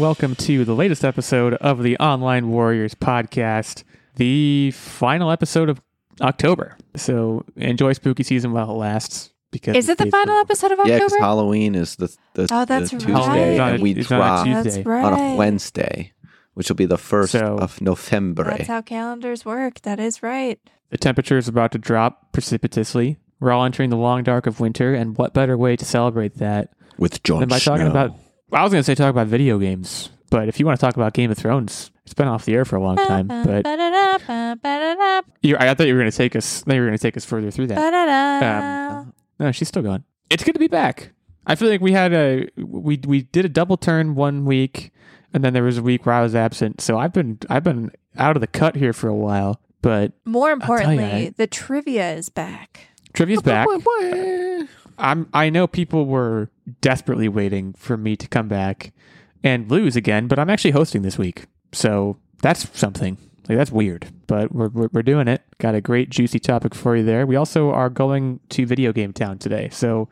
Hello and welcome to the latest episode of the Online Warriors podcast, the final episode of October. So enjoy spooky season while it lasts. Because Is it the it's final episode of Yeah, October? because Halloween is the, the, Oh, that's the right. Tuesday, It's on a- and we it's on a drop right. on a Wednesday, which will be the first So- of November. That's how calendars work. That is right. The temperature is about to drop precipitously. We're all entering the long dark of winter, and what better way to celebrate that With Jon than by talking Snow. about? I was going to say talk about video games, but if you want to talk about Game of Thrones, it's been off the air for a long time. But you, I thought you were going to take us. Then you were going to take us further through that. Um, No, she's still going. It's good to be back. I feel like we had a we we did a double turn one week, and then there was a week where I was absent. So I've been I've been out of the cut here for a while. But More importantly, I- the trivia is back. trivia's back. I'm I know people were desperately waiting for me to come back and lose again, but I'm actually hosting this week, so that's something. Like that's weird, but we're, we're we're doing it. Got a great juicy topic for you there. We also are going to video game town today, so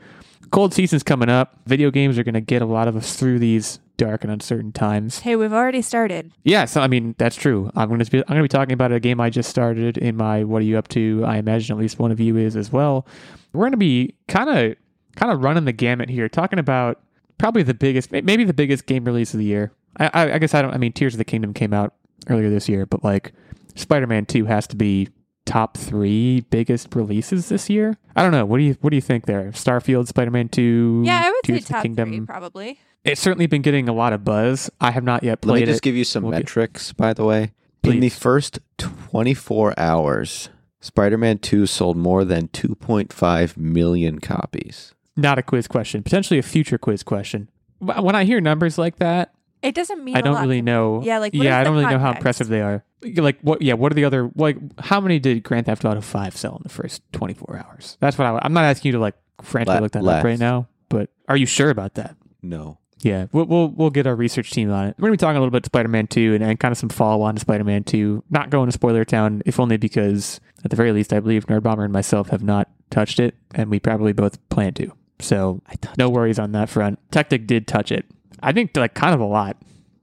cold season's coming up. Video games are going to get a lot of us through these dark and uncertain times. Hey, we've already started. Yeah, so I mean that's true. I'm going to be I'm to be talking about a game I just started in my What Are You Up To? I imagine at least one of you is as well. We're going to be kind of kind of running the gamut here, talking about probably the biggest, maybe the biggest game release of the year. I, I, I guess I don't. I mean, Tears of the Kingdom came out earlier this year, but like Spider-Man Two has to be top three biggest releases this year. I don't know. What do you What do you think there? Starfield, Spider-Man Two. Yeah, I would Tears say top Kingdom. three, probably. It's certainly been getting a lot of buzz. I have not yet played. It. Let me just it. give you some We'll get- metrics, by the way. In the first 24 hours, Spider-Man 2 sold more than 2.5 million copies. not a quiz question, potentially a future quiz question. When I hear numbers like that, It doesn't mean I a don't lot really know. Yeah, like, what yeah, I don't really know how impressive they are. Like what? Yeah, what are the other like? How many did Grand Theft Auto Five sell in the first twenty four hours? That's what I, I'm not asking you to like frantically Le- look that less. up right now. But are you sure about that? No. Yeah, we'll, we'll we'll get our research team on it. We're gonna be talking a little bit about Spider Man Two and, and kind of some follow on to Spider Man Two. Not going to spoiler town, if only because at the very least, I believe Nerdbomber and myself have not touched it, and we probably both plan to. So I no worries on that front. Techtic did touch it. I think like kind of a lot,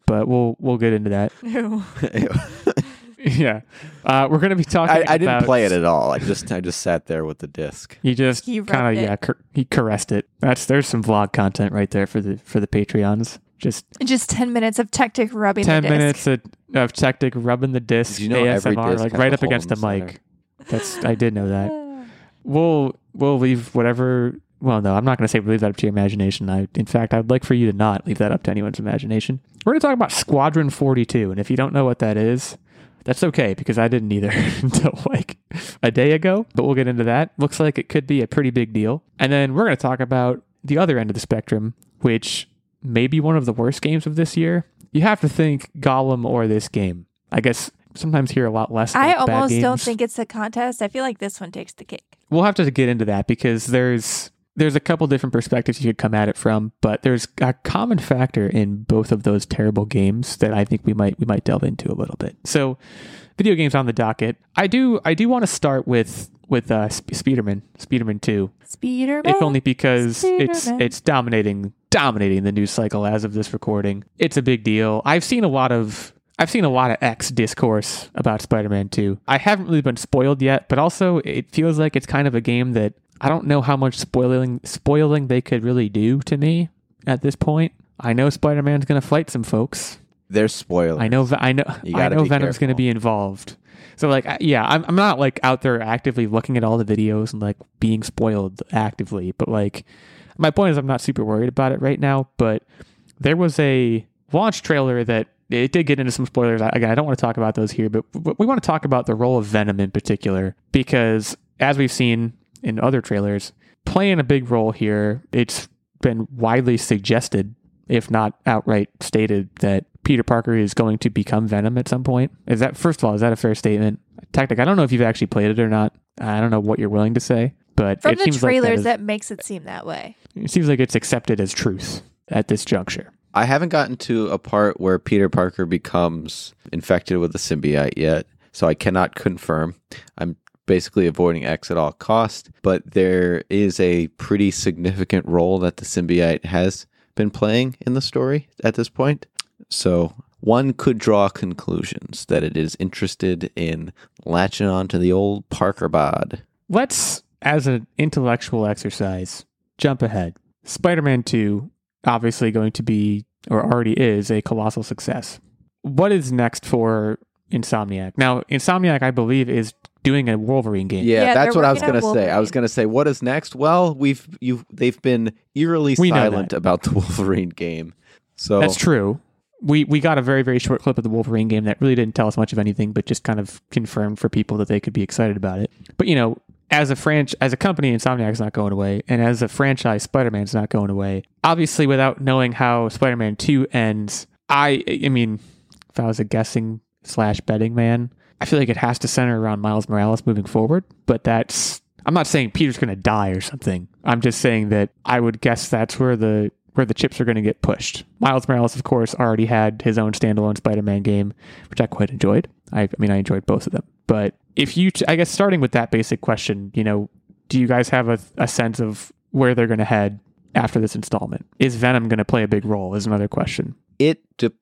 but we'll we'll get into that. Ew. yeah, uh, we're gonna be talking. I, I didn't play it at all. I just I just sat there with the disc. He just kind of yeah, car- he caressed it. That's there's some vlog content right there for the for the Patreons. Just Just 10 minutes of Techtic rubbing ten the disc. minutes of, of Techtic rubbing the disc, Did you know every ASMR, disc like right up against the the mic. That's I did know that. We'll we'll leave whatever. Well, no, I'm not going to say leave that up to your imagination. I, in fact, I'd like for you to not leave that up to anyone's imagination. We're going to talk about Squadron 42, and if you don't know what that is, that's okay because I didn't either until like a day ago. But we'll get into that. Looks like it could be a pretty big deal. And then we're going to talk about the other end of the spectrum, which may be one of the worst games of this year. You have to think Gollum or this game. I guess sometimes hear a lot less. I almost don't think it's a contest. I feel like this one takes the cake. we'll have to get into that because there's there's a couple different perspectives you could come at it from, but there's a common factor in both of those terrible games that I think we might we might delve into a little bit. So, video games on the docket. I do I do want to start with with uh, Sp- Speederman Speederman Two, Speederman. if only because it's it's dominating dominating the news cycle as of this recording. It's a big deal. I've seen a lot of I've seen a lot of X discourse about Spider-Man 2. I haven't really been spoiled yet, but also it feels like it's kind of a game that I don't know how much spoiling spoiling they could really do to me at this point. I know Spider-Man's going to fight some folks. There's spoilers. I know I know I know Venom's going to be involved. So like yeah, I'm I'm not like out there actively looking at all the videos and like being spoiled actively, but like my point is I'm not super worried about it right now, but there was a launch trailer that it did get into some spoilers. Again, I don't want to talk about those here, but we want to talk about the role of Venom in particular because as we've seen in other trailers, playing a big role here, it's been widely suggested, if not outright stated, that Peter Parker is going to become Venom at some point. Is that first of all, is that a fair statement? Techtic, I don't know if you've actually played it or not. I don't know what you're willing to say, but From it the seems like trailers, that, that makes it seem that way. it seems like it's accepted as truth at this juncture. I haven't gotten to a part where Peter Parker becomes infected with the symbiote yet, so I cannot confirm. I'm basically avoiding X at all cost, but there is a pretty significant role that the symbiote has been playing in the story at this point. So one could draw conclusions that it is interested in latching on to the old Parker bod. Let's, as an intellectual exercise, jump ahead. Spider Man 2, obviously going to be, or already is, a colossal success. What is next for Insomniac? Now, Insomniac, I believe, is doing a Wolverine game. Yeah, Yeah, that's what I was gonna say. I was gonna say, what is next? Well, we've you they've been eerily We silent about the Wolverine game. So That's true. We we got a very very short clip of the Wolverine game that really didn't tell us much of anything, but just kind of confirmed for people that they could be excited about it. But you know, as a franchise, as a company, Insomniac's not going away, and as a franchise, Spider Man's not going away. Obviously, without knowing how Spider Man Two ends, I I mean, if I was a guessing slash betting man, I feel like it has to center around Miles Morales moving forward. But that's I'm not saying Peter's going to die or something. I'm just saying that I would guess that's where the where the chips are going to get pushed. Miles Morales, of course, already had his own standalone Spider-Man game, which I quite enjoyed. I, I mean, I enjoyed both of them. But if you, I guess, starting with that basic question, you know, do you guys have a, a sense of where they're going to head after this installment? Is Venom going to play a big role? Is another question. it depends.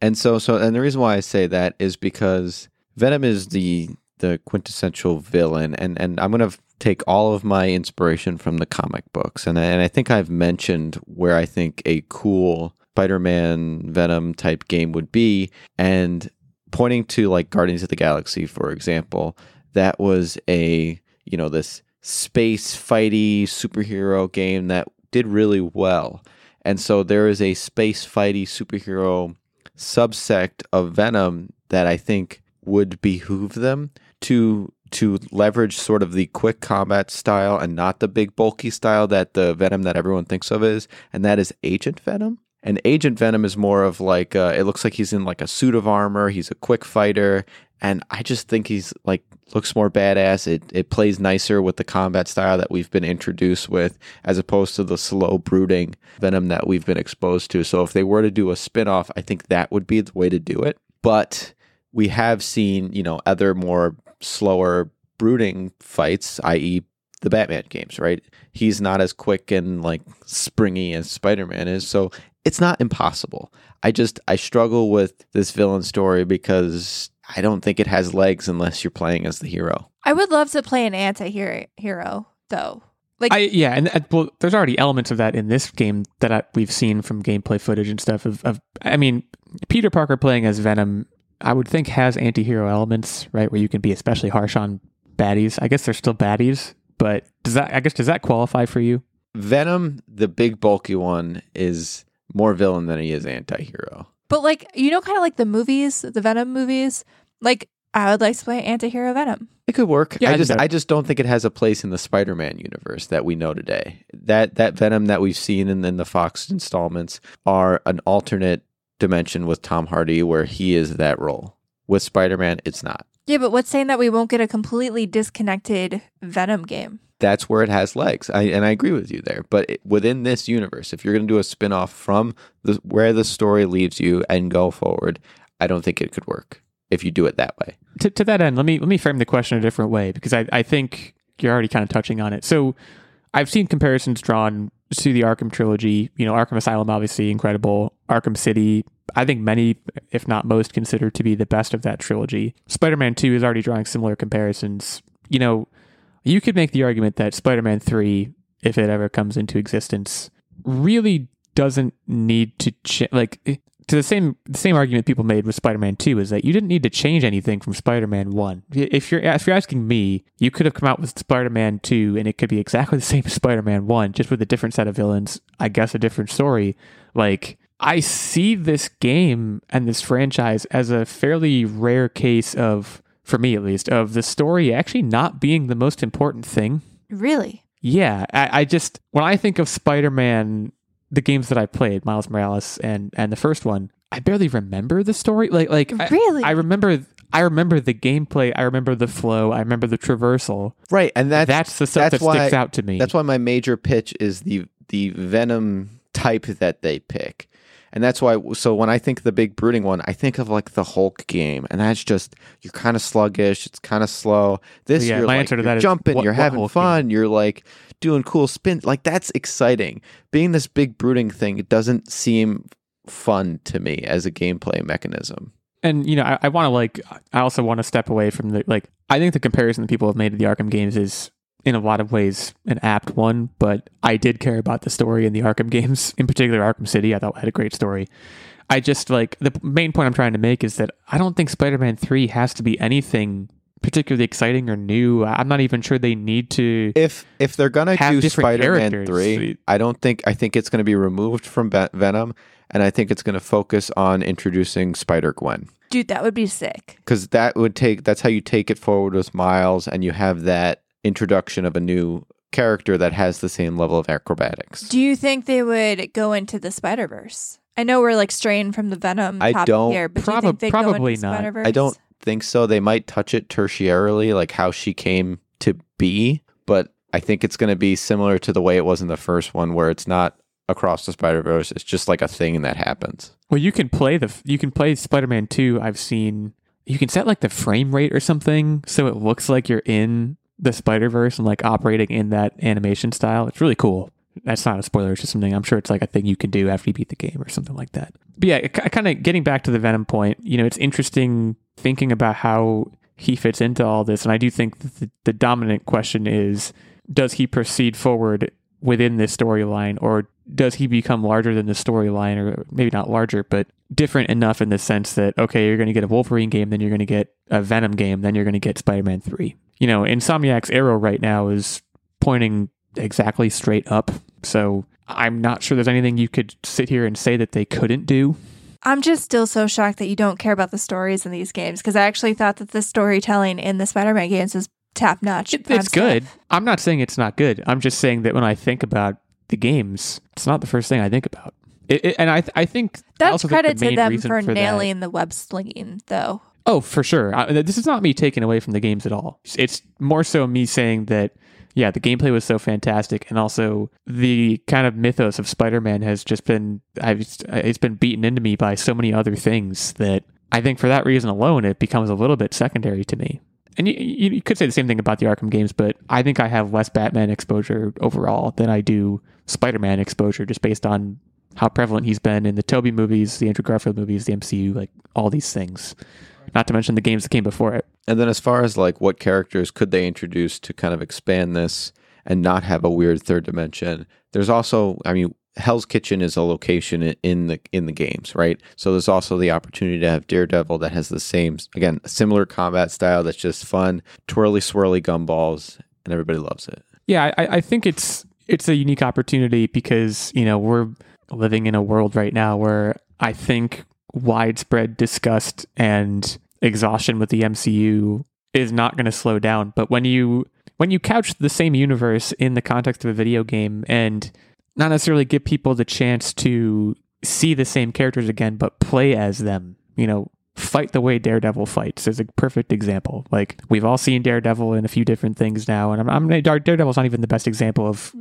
And so so and the reason why I say that is because Venom is the the quintessential villain and and I'm going to take all of my inspiration from the comic books. And I, and I think I've mentioned where I think a cool Spider-Man Venom type game would be and pointing to like Guardians of the Galaxy for example that was a you know this space fighty superhero game that did really well and so there is a space fighty superhero subsect of Venom that I think would behoove them to to leverage sort of the quick combat style and not the big bulky style that the Venom that everyone thinks of is, and that is Agent Venom. And Agent Venom is more of like uh, it looks like he's in like a suit of armor. He's a quick fighter, and I just think he's like looks more badass. It it plays nicer with the combat style that we've been introduced with, as opposed to the slow brooding Venom that we've been exposed to. So if they were to do a spin-off, I think that would be the way to do it. But we have seen, you know, other more slower brooding fights, i.e. the Batman games, right? He's not as quick and like springy as Spider-Man is. So it's not impossible. I just I struggle with this villain story because I don't think it has legs unless you're playing as the hero. I would love to play an anti-hero though. Like I yeah, and uh, well, there's already elements of that in this game that I, we've seen from gameplay footage and stuff. Of, of I mean, Peter Parker playing as Venom, I would think has anti-hero elements, right? Where you can be especially harsh on baddies. I guess they're still baddies, but does that? I guess does that qualify for you? Venom, the big bulky one, is more villain than he is anti-hero. But like you know kind of like the movies, the Venom movies, like I would like to play anti-hero Venom. It could work. Yeah, I I just I just don't think it has a place in the Spider-Man universe that we know today. That that Venom that we've seen in, in the Fox installments are an alternate dimension with Tom Hardy where he is that role. With Spider-Man, it's not. Yeah, but what's saying that we won't get a completely disconnected Venom game? That's where it has legs. I, and I agree with you there. But it, within this universe, if you're going to do a spin-off from the, where the story leaves you and go forward, I don't think it could work if you do it that way. to, to that end, let me let me frame the question a different way because I, I think you're already kind of touching on it. So I've seen comparisons drawn to the Arkham trilogy. You know, Arkham Asylum, obviously incredible. Arkham City, I think many, if not most, consider to be the best of that trilogy. Spider-Man Two is already drawing similar comparisons. You know, you could make the argument that Spider-Man Three, if it ever comes into existence, really doesn't need to change. like to the same the same argument people made with Spider-Man 2 is that you didn't need to change anything from Spider-Man 1. If you're if you're asking me, you could have come out with Spider-Man 2 and it could be exactly the same as Spider-Man 1 just with a different set of villains, I guess a different story. Like I see this game and this franchise as a fairly rare case of for me at least of the story actually not being the most important thing Really? yeah, I, I just when I think of Spider-Man, the games that I played, Miles Morales and and the first one, I barely remember the story. Like like I, Really? I remember I remember the gameplay. I remember the flow. I remember the traversal. Right, and that's That's, the stuff that's that why- sticks out to me. That's why my major pitch is the the Venom type that they pick. And that's why so when I think the big brooding one, I think of like the Hulk game. And that's just you're kind of sluggish, it's kind of slow. This Yeah, you're my like, answer to you're that is jumping, what- you're what having Hulk game? fun, you're like doing cool spin. Like that's exciting. Being this big brooding thing, it doesn't seem fun to me as a gameplay mechanism. and you know, I, I want to like, I also want to step away from the like. I think the comparison that people have made to the Arkham games is, in a lot of ways, an apt one. But I did care about the story in the Arkham games, in particular Arkham City. I thought had a great story. I just like the main point I'm trying to make is that I don't think Spider-Man Three has to be anything particularly exciting or new. I'm not even sure they need to. If if they're gonna do Spider-Man three, I don't think I think it's gonna be removed from Ven- Venom, and I think it's gonna focus on introducing Spider Gwen Dude, that would be sick. because that would take that's how you take it forward with Miles, and you have that introduction of a new character that has the same level of acrobatics. Do you think they would go into the Spider Verse? I know we're like straying from the Venom I topic don't- here, but do you think they'd probably go into not. Spider Verse? I don't think so. They might touch it tertiarily, like how she came to be, but I think it's going to be similar to the way it was in the first one, where it's not across the Spider Verse. It's just like a thing that happens. Well, you can play the you can play Spider-Man 2. I've seen you can set like the frame rate or something so it looks like you're in the Spider-Verse and like operating in that animation style. It's really cool. That's not a spoiler, it's just something I'm sure it's like a thing you can do after you beat the game or something like that. But yeah, kind of getting back to the Venom point, you know, it's interesting thinking about how he fits into all this and I do think the, the dominant question is does he proceed forward within this storyline or does he become larger than the storyline or maybe not larger but different enough in the sense that okay you're going to get a wolverine game then you're going to get a venom game then you're going to get spider-man 3 you know insomniac's arrow right now is pointing exactly straight up so i'm not sure there's anything you could sit here and say that they couldn't do. I'm just still so shocked that you don't care about the stories in these games because I actually thought that the storytelling in the Spider Man games was top notch. It- it's good. I'm not saying it's not good. I'm just saying that when i think about the games it's not the first thing i think about it, it- and I, th- I think That's also think the credit to them reason for, that- nailing the web slinging, though. Oh, for sure. I, this is not me taking away from the games at all. It's more so me saying that, yeah, the gameplay was so fantastic, and also the kind of mythos of Spider-Man has just been, I've, it's been beaten into me by so many other things that I think for that reason alone, it becomes a little bit secondary to me. And you, you, could say the same thing about the Arkham games, but I think I have less Batman exposure overall than I do Spider-Man exposure, just based on how prevalent he's been in the Tobey movies, the Andrew Garfield movies, the MCU, like all these things. Not to mention the games that came before it. And then as far as like what characters could they introduce to kind of expand this and not have a weird third dimension, there's also I mean Hell's Kitchen is a location in the in the games, right? So there's also the opportunity to have Daredevil that has the same again, similar combat style that's just fun, twirly swirly gumballs, and everybody loves it. Yeah, I, I think it's it's a unique opportunity because you know we're living in a world right now where I think widespread disgust and exhaustion with the MCU is not going to slow down. But when you when you couch the same universe in the context of a video game and not necessarily give people the chance to see the same characters again, but play as them, you know, fight the way Daredevil fights is a perfect example. Like we've all seen Daredevil in a few different things now, and I'm, I'm Daredevil's not even the best example of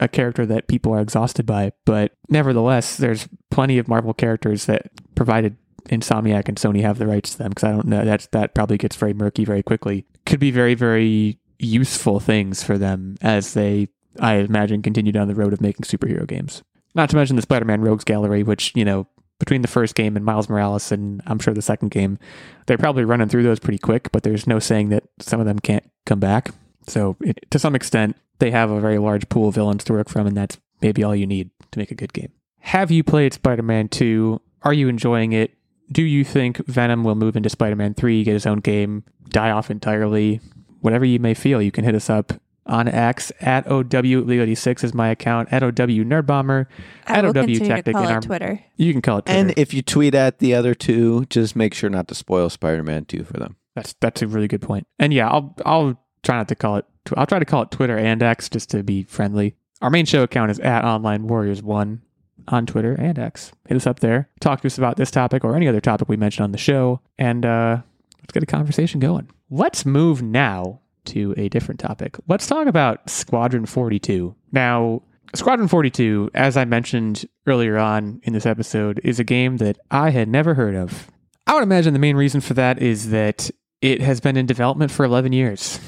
a character that people are exhausted by, but nevertheless, there's plenty of Marvel characters that provided Insomniac and Sony have the rights to them because I don't know that's that probably gets very murky very quickly. Could be very very useful things for them as they I imagine continue down the road of making superhero games. Not to mention the Spider-Man Rogues Gallery, which you know between the first game and Miles Morales and I'm sure the second game, they're probably running through those pretty quick. But there's no saying that some of them can't come back. So it, to some extent, they have a very large pool of villains to work from, and that's maybe all you need to make a good game. Have you played Spider-Man 2? Are you enjoying it? Do you think Venom will move into Spider-Man 3, get his own game, die off entirely? Whatever you may feel, you can hit us up on X at OW6 is my account, at OW Nerdbomber, I at OW continue Techtic, call and it our- Twitter. You can call it Twitter. And if you tweet at the other two, just make sure not to spoil Spider-Man 2 for them. That's that's a really good point. And yeah, I'll I'll try not to call it. I'll try to call it Twitter and X just to be friendly. Our main show account is at Online Warriors One on Twitter and X. Hit us up there. Talk to us about this topic or any other topic we mentioned on the show, and uh, let's get a conversation going. Let's move now to a different topic. Let's talk about Squadron Forty Two. Now, Squadron 42, as I mentioned earlier on in this episode, is a game that I had never heard of. I would imagine the main reason for that is that it has been in development for 11 years.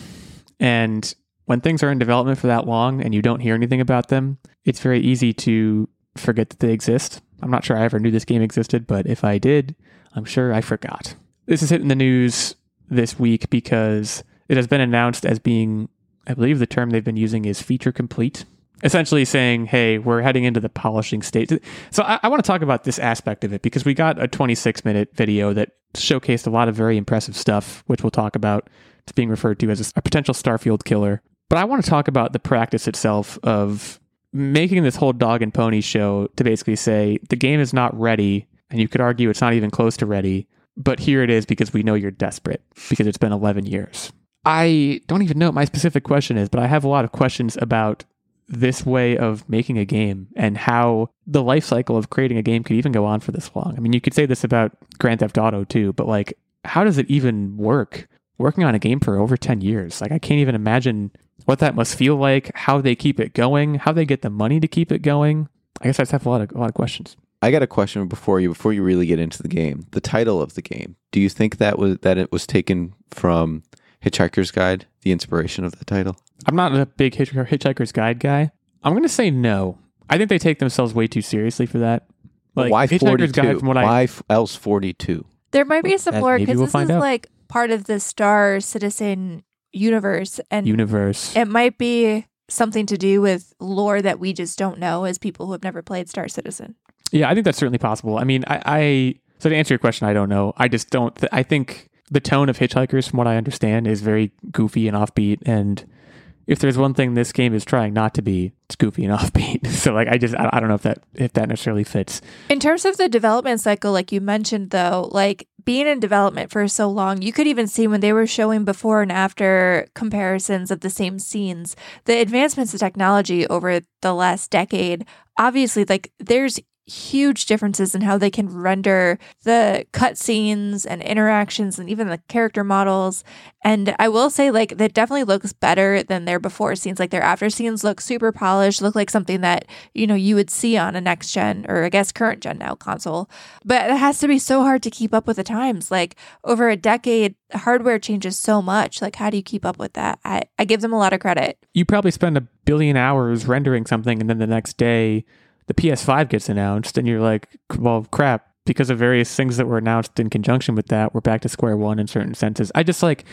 And when things are in development for that long and you don't hear anything about them, it's very easy to forget that they exist. I'm not sure I ever knew this game existed, but if I did, I'm sure I forgot. This is hitting the news this week because it has been announced as being, I believe the term they've been using is feature complete. Essentially saying, hey, we're heading into the polishing stage. So I, I want to talk about this aspect of it because we got a 26 minute video that showcased a lot of very impressive stuff, which we'll talk about. It's being referred to as a, a potential Starfield killer. But I want to talk about the practice itself of making this whole dog and pony show to basically say the game is not ready, and you could argue it's not even close to ready, but here it is because we know you're desperate because it's been 11 years. I don't even know what my specific question is, but I have a lot of questions about this way of making a game and how the life cycle of creating a game could even go on for this long. I mean, you could say this about Grand Theft Auto too, but like, how does it even work working on a game for over 10 years? Like, I can't even imagine what that must feel like, how they keep it going, how they get the money to keep it going. I guess I just have a lot of a lot of questions. I got a question before you before you really get into the game. The title of the game. Do you think that was that it was taken from Hitchhiker's Guide, the inspiration of the title? I'm not a big Hitch- Hitchhiker's Guide guy. I'm going to say no. I think they take themselves way too seriously for that. Like Why Hitchhiker's forty Guide, from what I Why f- else forty two? There might be some That more maybe because we'll this is out. like part of the Star Citizen universe, and universe. it might be something to do with lore that we just don't know as people who have never played Star Citizen. Yeah, I think that's certainly possible. I mean, I, I so to answer your question, I don't know. I just don't. Th- I think the tone of Hitchhikers, from what I understand, is very goofy and offbeat. And if there's one thing this game is trying not to be, it's goofy and offbeat. so like, I just I, I don't know if that if that necessarily fits. In terms of the development cycle, like you mentioned, though, like being in development for so long, you could even see when they were showing before and after comparisons of the same scenes, the advancements of technology over the last decade. Obviously, like there's huge differences in how they can render the cutscenes and interactions and even the character models. And I will say, like, that definitely looks better than their before scenes. Like, their after scenes look super polished, look like something that, you know, you would see on a next gen or I guess current gen now console. But it has to be so hard to keep up with the times. Like, over a decade, hardware changes so much. Like, how do you keep up with that? I, I give them a lot of credit. You probably spend a billion hours rendering something, and then the next day, the PS5 gets announced, and you're like, well, crap. Because of various things that were announced in conjunction with that, we're back to square one in certain senses. I just like,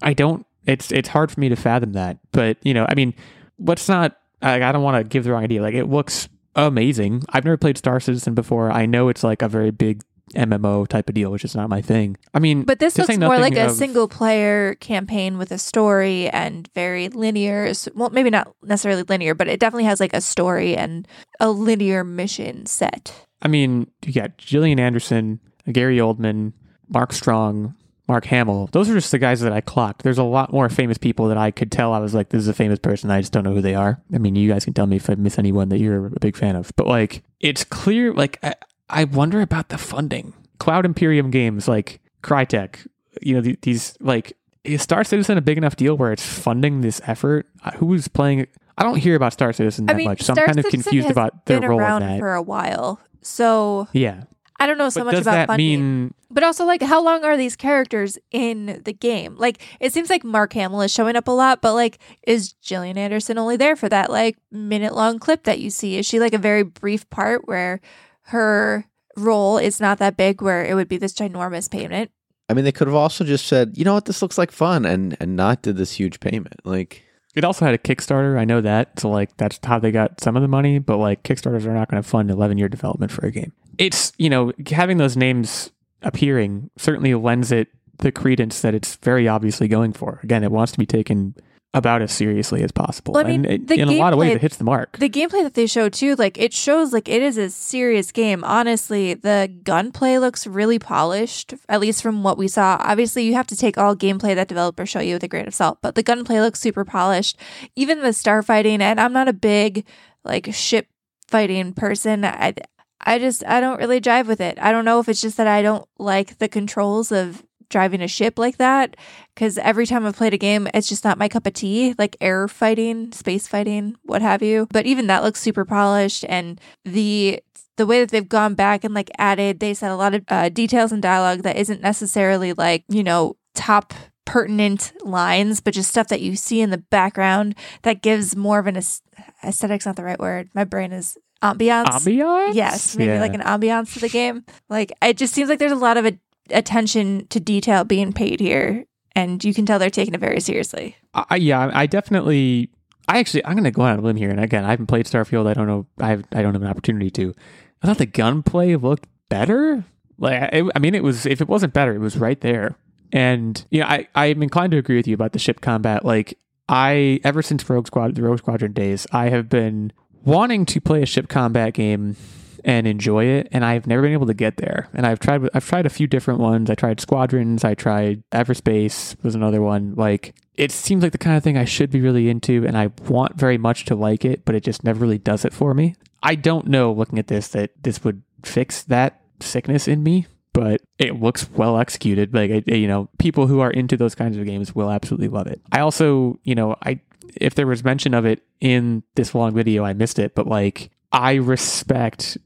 I don't. It's it's hard for me to fathom that. But you know, I mean, let's not. I, I don't want to give the wrong idea. Like, it looks amazing. I've never played Star Citizen before. I know it's like a very big MMO type of deal, which is not my thing. I mean, But this looks more like a of- single player campaign with a story and very linear. Well, maybe not necessarily linear, but it definitely has like a story and a linear mission set. I mean, you got Gillian Anderson, Gary Oldman, Mark Strong, Mark Hamill. Those are just the guys that I clocked. There's a lot more famous people that I could tell I was like, this is a famous person. I just don't know who they are. I mean, you guys can tell me if I miss anyone that you're a big fan of. But like, it's clear, like, I, I wonder about the funding. Cloud Imperium games like Crytek, you know, th- these, like, is Star Citizen a big enough deal where it's funding this effort? Uh, Who's playing? I don't hear about Star Citizen that I mean, much, so Star I'm kind of confused about their been role in around that. for a while, so yeah, I don't know so but much does about that funding. mean But also, like, how long are these characters in the game? Like, it seems like Mark Hamill is showing up a lot, but like, is Gillian Anderson only there for that like minute long clip that you see? Is she like a very brief part where her role is not that big, where it would be this ginormous payment? I mean, they could have also just said, you know what, this looks like fun, and and not did this huge payment. Like, It also had a Kickstarter. I know that. So like that's how they got some of the money, but like Kickstarters are not going to fund 11 year development for a game. It's, you know, having those names appearing certainly lends it the credence that it's very obviously going for. Again, it wants to be taken about as seriously as possible. Well, I mean, and it, in a lot of ways it hits the mark. The gameplay that they show too, like it shows like it is a serious game. Honestly, the gunplay looks really polished, at least from what we saw. Obviously, you have to take all gameplay that developers show you with a grain of salt, but the gunplay looks super polished. Even the starfighting, and I'm not a big like ship fighting person. I I just I don't really jive with it. I don't know if it's just that I don't like the controls of driving a ship like that because every time I've played a game, it's just not my cup of tea, like air fighting, space fighting, what have you. But even that looks super polished, and the the way that they've gone back and like added, they said a lot of uh, details and dialogue that isn't necessarily like you know top pertinent lines, but just stuff that you see in the background that gives more of an aes- aesthetic's not the right word. My brain is ambiance. Ambiance? Yes, maybe Yeah. like an ambiance to the game. Like it just seems like there's a lot of a- attention to detail being paid here, and you can tell they're taking it very seriously. I, yeah, I definitely. I actually, I'm going to go out on a limb here, and again, I haven't played Starfield. I don't know. I have, I don't have an opportunity to. I thought the gunplay looked better. Like, I, I mean, it was. If it wasn't better, it was right there. And you know, I, I'm inclined to agree with you about the ship combat. Like, I ever since Rogue Squad, the Rogue Squadron days, I have been wanting to play a ship combat game and enjoy it and I've never been able to get there. And I've tried I've tried a few different ones. I tried Squadrons, I tried Everspace was another one. Like it seems like the kind of thing I should be really into and I want very much to like it, but it just never really does it for me. I don't know looking at this that this would fix that sickness in me, but it looks well executed. Like you know, people who are into those kinds of games will absolutely love it. I also, you know, I if there was mention of it in this long video, I missed it, but like I respect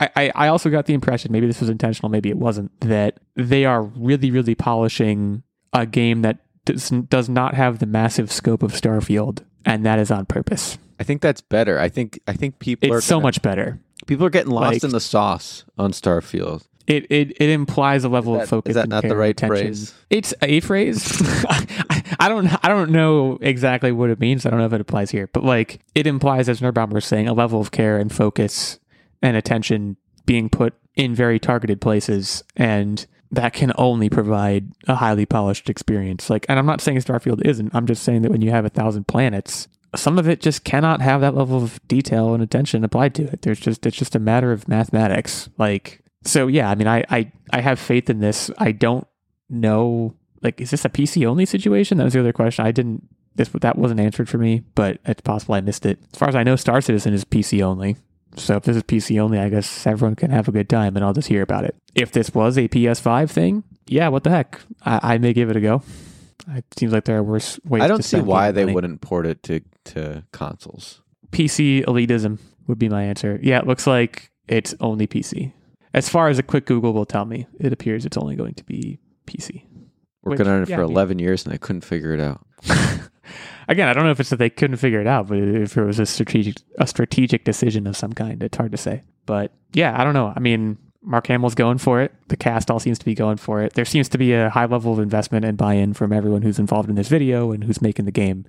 I, I, also got the impression, maybe this was intentional, maybe it wasn't, that they are really, really polishing a game that does, does not have the massive scope of Starfield, and that is on purpose. I think that's better. I think I think people are It's so gonna- much better. people are getting lost like- in the sauce on Starfield. It, it it implies a level Is of focus. is that not the right attention. phrase? It's a phrase. I, don't I don't know exactly what it means. I don't know if it applies here, but like it implies, as Nerdbaum was saying, a level of care and focus and attention being put in very targeted places, and that can only provide a highly polished experience. Like, and I'm not saying Starfield isn't. I'm just saying that when you have a thousand planets, some of it just cannot have that level of detail and attention applied to it. There's just it's just a matter of mathematics. Like, so yeah, I mean, I I I have faith in this. I don't know. Like, is this a PC only situation? That was the other question. I didn't. This that wasn't answered for me, but it's possible I missed it. As far as I know, Star Citizen is PC only. So if this is PC only, I guess everyone can have a good time, and I'll just hear about it. If this was a PS5 thing, yeah, what the heck? I, I may give it a go. It seems like there are worse ways. I don't see why they money. wouldn't port it to to consoles. PC elitism would be my answer. Yeah, it looks like it's only PC. As far as a quick Google will tell me, it appears it's only going to be PC. Working Which, on it yeah, for I mean- 11 years and I couldn't figure it out. Again, I don't know if it's that they couldn't figure it out, but if it was a strategic a strategic decision of some kind, it's hard to say. But yeah, I don't know. I mean, Mark Hamill's going for it. The cast all seems to be going for it. There seems to be a high level of investment and buy-in from everyone who's involved in this video and who's making the game.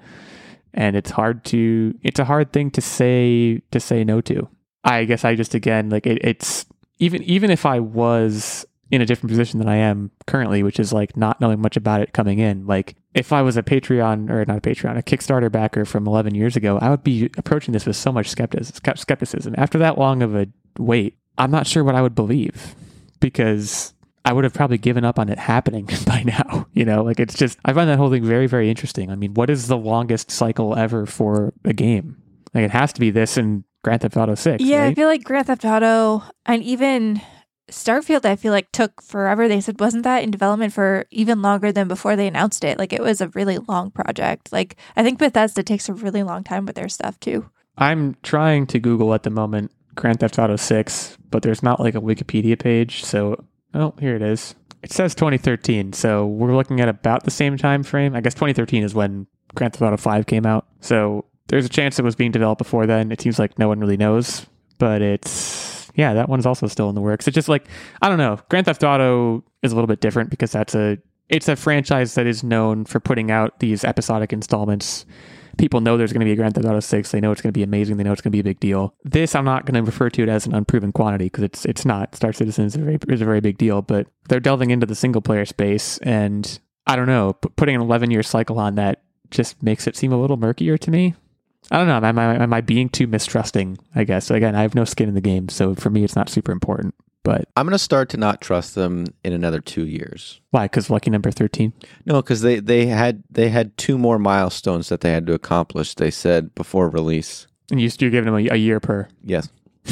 And it's hard to it's a hard thing to say to say no to. I guess I just again like it, it's even even if I was in a different position than I am currently, which is like not knowing much about it coming in. Like if I was a Patreon or not a Patreon, a Kickstarter backer from 11 years ago, I would be approaching this with so much skepticism. After that long of a wait, I'm not sure what I would believe because I would have probably given up on it happening by now. You know, like it's just, I find that whole thing very, very interesting. I mean, what is the longest cycle ever for a game? Like it has to be this and Grand Theft Auto 6. Yeah, I feel like Grand Theft Auto and even Starfield, I feel like took forever. They said, wasn't that in development for even longer than before they announced it? Like it was a really long project. Like I think Bethesda takes a really long time with their stuff too. I'm trying to Google at the moment Grand Theft Auto 6, but there's not like a Wikipedia page. So, oh, here it is. It says 2013. So we're looking at about the same time frame. I guess 2013 is when Grand Theft Auto 5 came out. So there's a chance it was being developed before then. It seems like no one really knows, but it's yeah, that one's also still in the works. It's just like I don't know. Grand Theft Auto is a little bit different because that's a it's a franchise that is known for putting out these episodic installments people know there's going to be a Grand Theft Auto 6. They know it's going to be amazing. They know it's going to be a big deal. This, I'm not going to refer to it as an unproven quantity because it's it's not. Star Citizen is a very is a very big deal, but they're delving into the single player space, and I don't know, p- putting an 11 year cycle on that just makes it seem a little murkier to me. I don't know. Am I, am I being too mistrusting? I guess. Again, I have no skin in the game, so for me, it's not super important. But I'm going to start to not trust them in another two years. why? Because lucky number 13. No, because they, they had they had two more milestones that they had to accomplish. They said before release. And you, you're giving them a, a year per. Yes,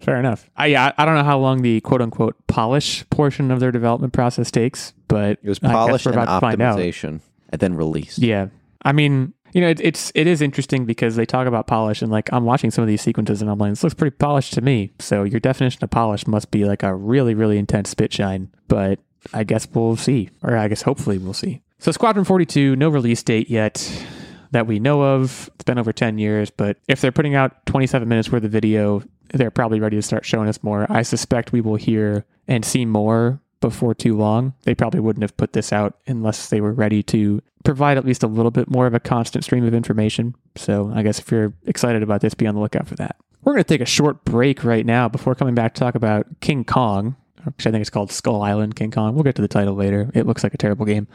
Fair enough. I, yeah, I don't know how long the quote unquote polish portion of their development process takes, but it was polish and about to find out. optimization, and then release. Yeah. I mean, you know, it, it's it is interesting because they talk about polish and like I'm watching some of these sequences and I'm like, this looks pretty polished to me. So your definition of polish must be like a really really intense spit shine. But I guess we'll see, or I guess hopefully we'll see. So Squadron 42, no release date yet. that we know of. It's been over 10 years, but if they're putting out 27 minutes worth of video, they're probably ready to start showing us more. I suspect we will hear and see more before too long. They probably wouldn't have put this out unless they were ready to provide at least a little bit more of a constant stream of information. So I guess if you're excited about this, be on the lookout for that. We're going to take a short break right now before coming back to talk about King Kong, which I think it's called Skull Island King Kong. We'll get to the title later. It looks like a terrible game.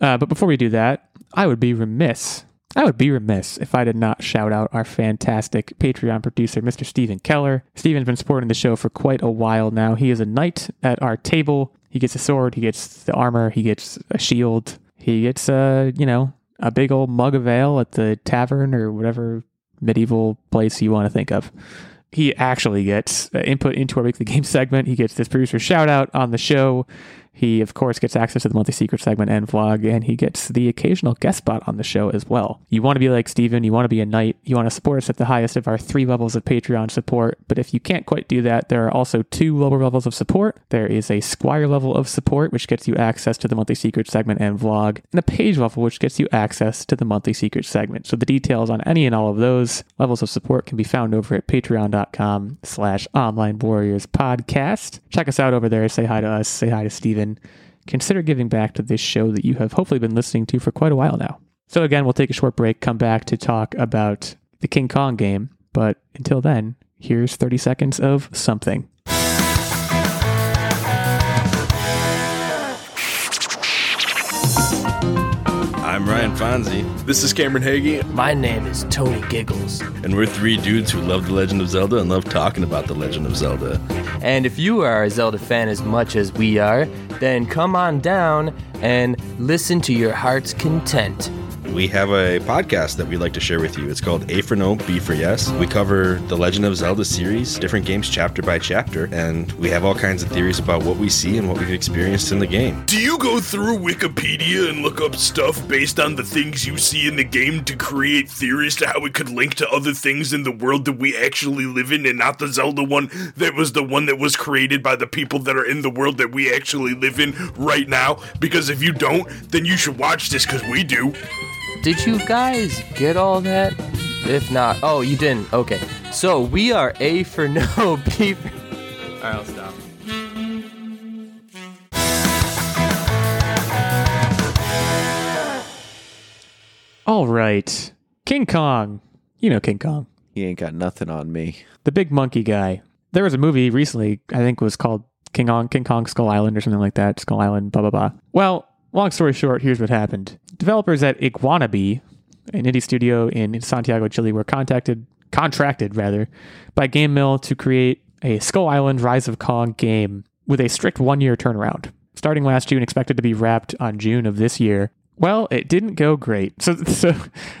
Uh, but before we do that, I would be remiss. I would be remiss if I did not shout out our fantastic Patreon producer, Mr. Steven Keller. Steven's been supporting the show for quite a while now. He is a knight at our table. He gets a sword, he gets the armor, he gets a shield, he gets a, you know, a big old mug of ale at the tavern or whatever medieval place you want to think of he actually gets uh, input into our weekly game segment. He gets this producer shout out on the show. He, of course, gets access to the monthly secret segment and vlog, and he gets the occasional guest spot on the show as well. You want to be like Steven, you want to be a knight, you want to support us at the highest of our three levels of Patreon support. But if you can't quite do that, there are also two lower levels of support. There is a Squire level of support, which gets you access to the monthly secret segment and vlog, and a page level, which gets you access to the monthly secret segment. So the details on any and all of those levels of support can be found over at patreon.com slash online warriors podcast. Check us out over there. Say hi to us. Say hi to Steven consider giving back to this show that you have hopefully been listening to for quite a while now. So, again, we'll take a short break, come back to talk about the King Kong game. But until then, here's 30 seconds of something. I'm Ryan Fonzie, This is Cameron Hagee. My name is Tony Giggles. and we're three dudes who love The Legend of Zelda and love talking about The Legend of Zelda. And if you are a Zelda fan as much as we are, then come on down and listen to your heart's content. We have a podcast that we'd like to share with you. It's called A for No, B for Yes. We cover the Legend of Zelda series, different games chapter by chapter, and we have all kinds of theories about what we see and what we've experienced in the game. Do you go through Wikipedia and look up stuff based on the things you see in the game to create theories to how it could link to other things in the world that we actually live in and not the Zelda one that was the one that was created by the people that are in the world that we actually live in right now? Because if you don't, then you should watch this because we do. Did you guys get all that? If not, oh, you didn't. Okay. So we are A for no, B for. Alright, I'll stop. All right. King Kong. You know King Kong. He ain't got nothing on me. the big monkey guy. There was a movie recently, I think it was called King Kong, King Kong Skull Island or something like that. Skull Island, blah blah blah. Well, long story short, here's what happened. Developers at IguanaBee, an indie studio in Santiago, Chile, were contacted, contracted rather, by GameMill to create a Skull Island Rise of Kong game with a strict one-year turnaround. Starting last June, expected to be wrapped on June of this year. Well, it didn't go great. So, so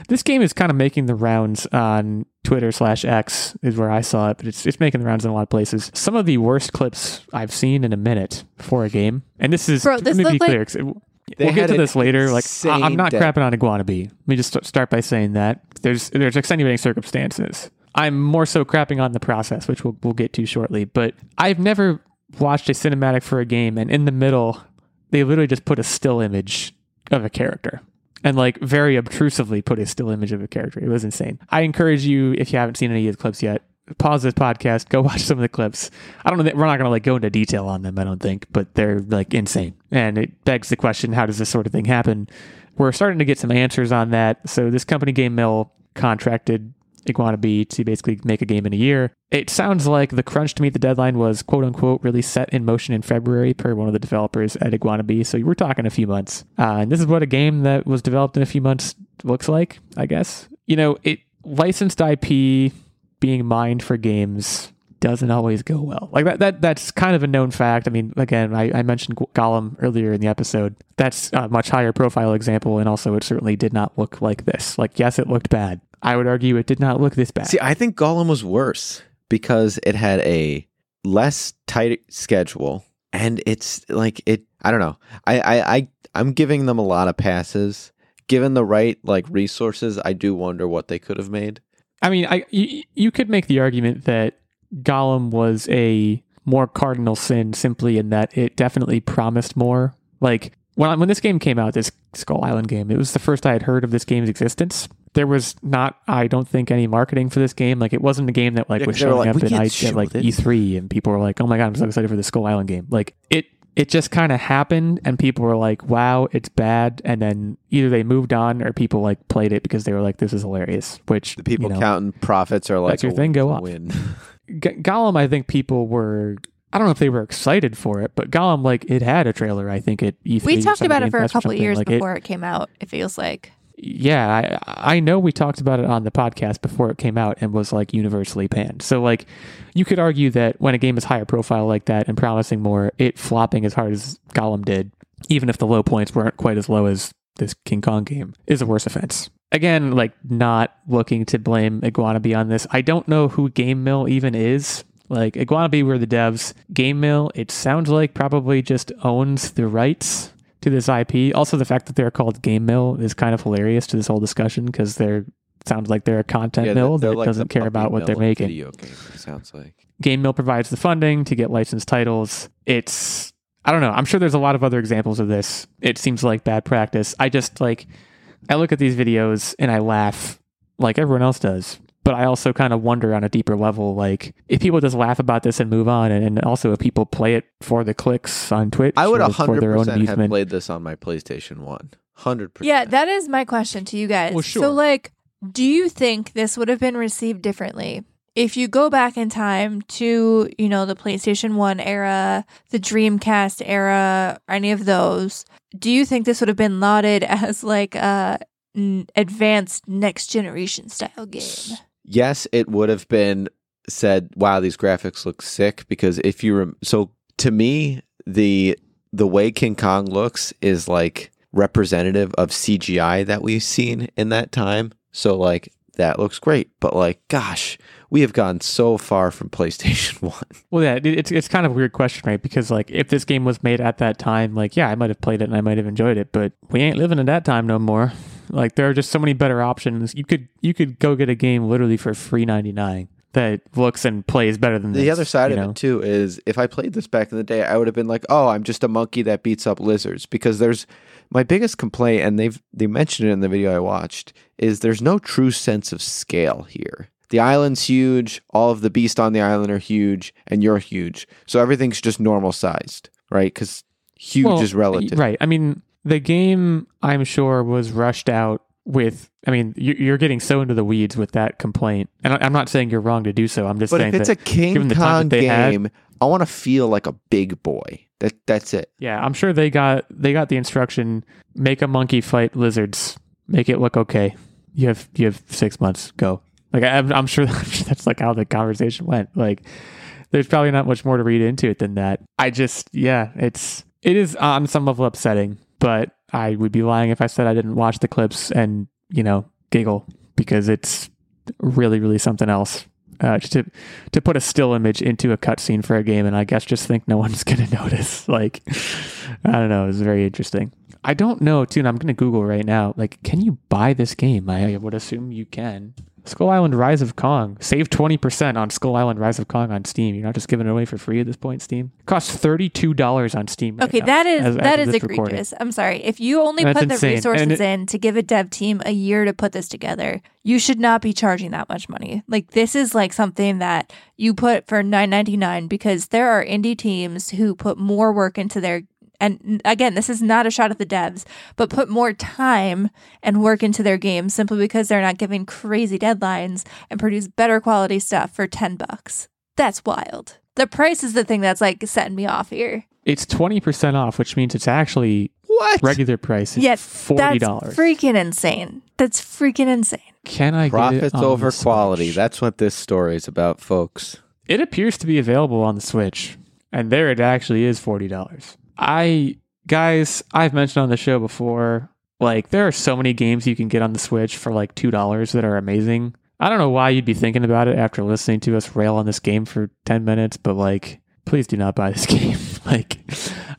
this game is kind of making the rounds on Twitter slash X is where I saw it, but it's it's making the rounds in a lot of places. Some of the worst clips I've seen in a minute for a game, and this is Bro, this let me be like- clear. 'cause it- They we'll get to this later. Like I, I'm not day. crapping on IguanaBee. Let me just st- start by saying that there's there's extenuating circumstances. I'm more so crapping on the process, which we'll we'll get to shortly. But I've never watched a cinematic for a game, and in the middle, they literally just put a still image of a character and like very obtrusively put a still image of a character. It was insane. I encourage you, if you haven't seen any of the clips yet, pause this podcast, go watch some of the clips. I don't know that we're not going to like go into detail on them, I don't think, but they're like insane. And it begs the question, how does this sort of thing happen? We're starting to get some answers on that. So this company GameMill contracted IguanaBee to basically make a game in a year. It sounds like the crunch to meet the deadline was quote unquote really set in motion in February per one of the developers at IguanaBee. So we're talking a few months. Uh, and this is what a game that was developed in a few months looks like, I guess. You know, it licensed IP being mined for games doesn't always go well. Like that, that that's kind of a known fact. I mean, again, I, I mentioned Gollum earlier in the episode. That's a much higher profile example, and also it certainly did not look like this. Like, yes, it looked bad. I would argue it did not look this bad. See, I think Gollum was worse because it had a less tight schedule, and it's like it. I don't know. I I, I I'm giving them a lot of passes. Given the right like resources, I do wonder what they could have made. I mean, I you, you could make the argument that Gollum was a more cardinal sin simply in that it definitely promised more. Like when I, when this game came out, this Skull Island game, it was the first I had heard of this game's existence. there was not, I don't think, any marketing for this game. Like, it wasn't a game that like Yeah, was 'cause they were showing like, up "We at, I, at like. E3, and people were like, "Oh my god, I'm so excited for the Skull Island game!" Like it, it just kind of happened, and people were like, "Wow, it's bad," and then either they moved on or people like played it because they were like, "This is hilarious." Which The people you know, counting profits are like, That's your "Oh, thing, go we'll off." Win. G- Gollum, I think people were. I don't know if they were excited for it, but Gollum, like, it had a trailer. I think at E3. We talked about it for a couple of years Like, it- before it, came out. It feels like. Yeah, I, I know we talked about it on the podcast before it came out and was like universally panned. So like, you could argue that when a game is higher profile like that and promising more, it flopping as hard as Gollum did, even if the low points weren't quite as low as this King Kong game, is a worse offense. Again, like not looking to blame IguanaBee on this. I don't know who GameMill even is. Like IguanaBee were the devs. GameMill, it sounds like probably just owns the rights to this IP. Also, the fact that they're called GameMill is kind of hilarious to this whole discussion because they're sounds like they're a content Yeah, mill that like doesn't care about what they're making. Video games. It sounds like. GameMill provides the funding to get licensed titles. It's I don't know. I'm sure there's a lot of other examples of this. It seems like bad practice. I just like I look at these videos and I laugh like everyone else does. But I also kind of wonder on a deeper level, like if people just laugh about this and move on, and, and also if people play it for the clicks on Twitch, I would hundred percent have played this on my PlayStation One. Hundred percent. Yeah, that is my question to you guys. Well, sure. So, like, do you think this would have been received differently if you go back in time to, you know, the PlayStation 1 era, the Dreamcast era, any of those? Do you think this would have been lauded as like a n- advanced next generation style game? Yes, it would have been said, "Wow, these graphics look sick." Because if you rem- so to me, the the way King Kong looks is like representative of CGI that we've seen in that time. So like that looks great, but like, gosh, we have gone so far from PlayStation One. Well, yeah, it's it's kind of a weird question, right? Because like if this game was made at that time, like yeah, I might have played it and I might have enjoyed it, but we ain't living in that time no more. Like there are just so many better options. You could you could go get a game literally for free ninety nine that looks and plays better than this. The this, other side of know? it too is if I played this back in the day, I would have been like, "Oh, I'm just a monkey that beats up lizards." Because there's my biggest complaint, and they've they mentioned it in the video I watched, is there's no true sense of scale here. The island's huge, all of the beasts on the island are huge, and you're huge, so everything's just normal sized, right? Because huge Well, is relative. Right. I mean, the game, I'm sure, was rushed out with. I mean, you- you're getting so into the weeds with that complaint, and I'm not saying you're wrong to do so. I'm just But saying if it's a King Kong they had- game, I want to feel like a big boy. That that's it. yeah, I'm sure they got they got the instruction: make a monkey fight lizards, make it look okay. You have you have six months. Go. Like I'm, I'm sure that's like how the conversation went. Like, there's probably not much more to read into it than that. I just, yeah, it's it is on some level upsetting, but I would be lying if I said I didn't watch the clips and you know giggle because it's really, really something else. Uh, to to put a still image into a cutscene for a game, and I guess just think no one's gonna notice. Like, I don't know. It's very interesting. I don't know, too. And I'm gonna Google right now. Like, can you buy this game? I would assume you can. Skull Island Rise of Kong. Save 20% on Skull Island Rise of Kong on Steam. You're not just giving it away for free at this point, Steam. It costs $32 on Steam. right Okay, now, that is as- that as is this recording. egregious. I'm sorry. If you only put the insane. Resources it- in to give a dev team a year to put this together, you should not be charging that much money. Like this is like something that you put for 9.99 because there are indie teams who put more work into their and again, this is not a shot at the devs, but put more time and work into their games simply because they're not giving crazy deadlines and produce better quality stuff for 10 bucks. That's wild. The price is the thing that's like setting me off here. It's 20% off, which means it's actually What? regular price. It's Yes, $40. That's freaking insane. That's freaking insane. Can I get Profits over the quality. Switch? That's what this story is about, folks. It appears to be available on the Switch, and there it actually is forty dollars. I guys, I've mentioned on the show before, like there are so many games you can get on the Switch for like two dollars that are amazing. I don't know why you'd be thinking about it after listening to us rail on this game for ten minutes, but like, please do not buy this game. like,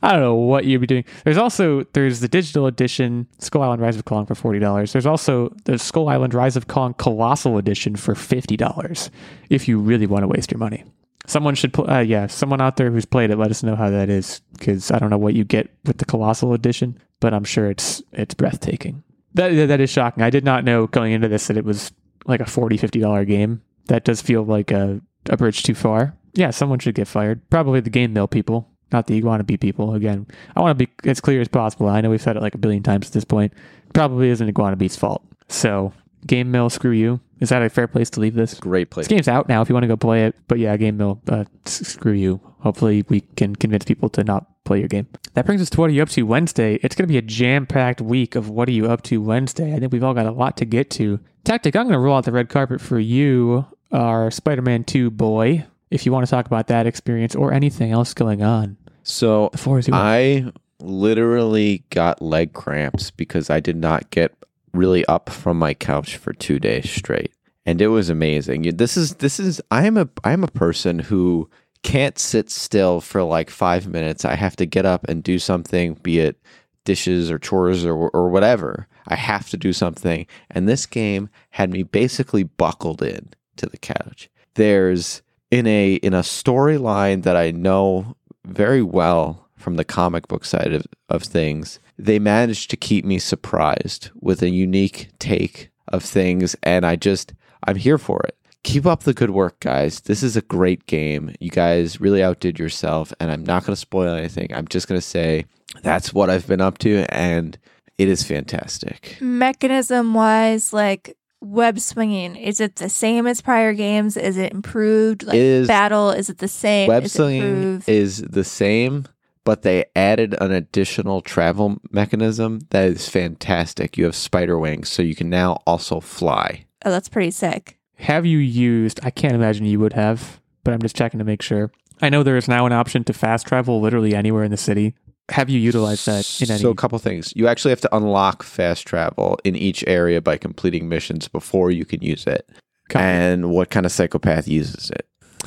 I don't know what you'd be doing. There's also there's the digital edition Skull Island Rise of Kong for forty dollars. There's also the Skull Island Rise of Kong Colossal Edition for fifty dollars. If you really want to waste your money, someone should. Pl- uh, yeah, someone out there who's played it, let us know how that is because I don't know what you get with the Colossal Edition, but I'm sure it's it's breathtaking. That that- is shocking. I did not know going into this that it was like a 40 50 dollar game. That does feel like a, a bridge too far. Yeah, someone should get fired. Probably the GameMill people, not the IguanaBee people. Again, I want to be as clear as possible. I know we've said it like a billion times at this point. Probably isn't IguanaBee's fault. So GameMill, screw you. Is that a fair place to leave this? Great place. This game's out now if you want to go play it. But yeah, GameMill, uh, screw you. Hopefully, we can convince people to not play your game. That brings us to What Are You Up To Wednesday. It's going to be a jam packed week of What Are You Up To Wednesday. I think we've all got a lot to get to. Techtic, I'm going to roll out the red carpet for you, our Spider Man 2 boy, if you want to talk about that experience or anything else going on. So The floor is yours. I literally got leg cramps because I did not get really up from my couch for two days straight, and it was amazing. This is this is I am a I am a person who can't sit still for like five minutes. I have to get up and do something, be it dishes or chores or or whatever. I have to do something, and this game had me basically buckled in to the couch. There's in a in a storyline that I know very well from the comic book side of, of things, they managed to keep me surprised with a unique take of things. And I just, I'm here for it. Keep up the good work, guys. This is a great game. You guys really outdid yourself. And I'm not going to spoil anything. I'm just going to say that's what I've been up to. And it is fantastic. Mechanism wise, like web swinging, is it the same as prior games? Is it improved? Like It is- battle, is it the same? Web is improved? is the same, but they added an additional travel mechanism that is fantastic. You have spider wings, so you can now also fly. oh, that's pretty sick. have you used i can't imagine you would have but i'm just checking to make sure i know there is now an option to fast travel literally anywhere in the city have you utilized that in any So, a couple things. You actually have to unlock fast travel in each area by completing missions before you can use it. Copy. And what kind of psychopath uses it?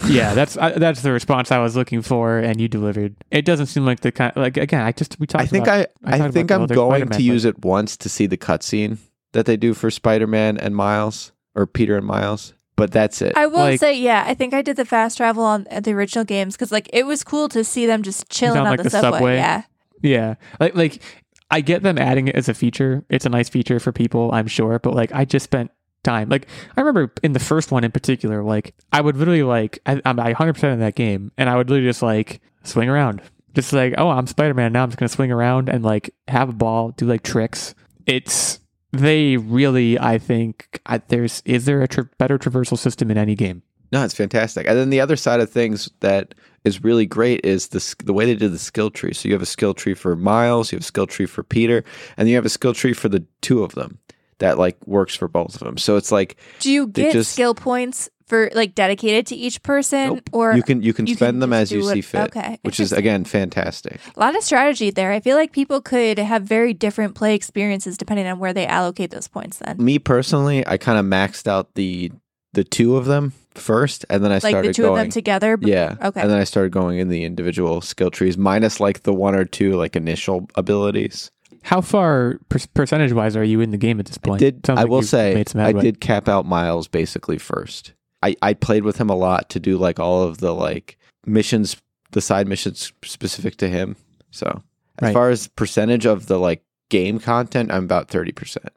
Yeah that's I, that's the response i was looking for and you delivered it doesn't seem like the kind like again i just we talked I think about, I, I, talked think about I'm going Spider-Man, to use but- it once to see the cutscene that they do for Spider Man and Miles or Peter and Miles. But that's it. I will Like- say, yeah, I think I did the fast travel on uh, the original games because, like, it was cool to see them just chilling on, on, the, the subway. subway. Yeah, yeah like like i get them adding it as a feature it's a nice feature for people i'm sure but like i just spent time. Like i remember in the first one in particular like i would literally like I, i'm 100% in that game and i would literally just like swing around. Just like oh i'm spider-man now i'm just gonna swing around and like have a ball do like tricks. It's they really i think I, there's is there a tra- better traversal system in any game? No, it's fantastic. And then the other side of things that is really great is the the way they did the skill tree. So you have a skill tree for Miles, you have a skill tree for Peter, and you have a skill tree for the two of them that like works for both of them. So it's like do you get just- skill points for like dedicated to each person, nope, or you can you can you spend can them as you do see fit, okay, which is again fantastic. a lot of strategy there? I feel like people could have very different play experiences depending on where they allocate those points. Then, Me personally, I kind of maxed out the the two of them first, and then I like started the two going. of them together. b- Yeah. Okay. And then I started going in the individual skill trees, minus like the one or two like initial abilities. How far per- percentage wise are you in the game at this point did I like will say I did cap out Miles basically first. I I played with him a lot to do like all of the like missions, the side missions specific to him. So as Right. far as percentage of the like game content, I'm about thirty percent.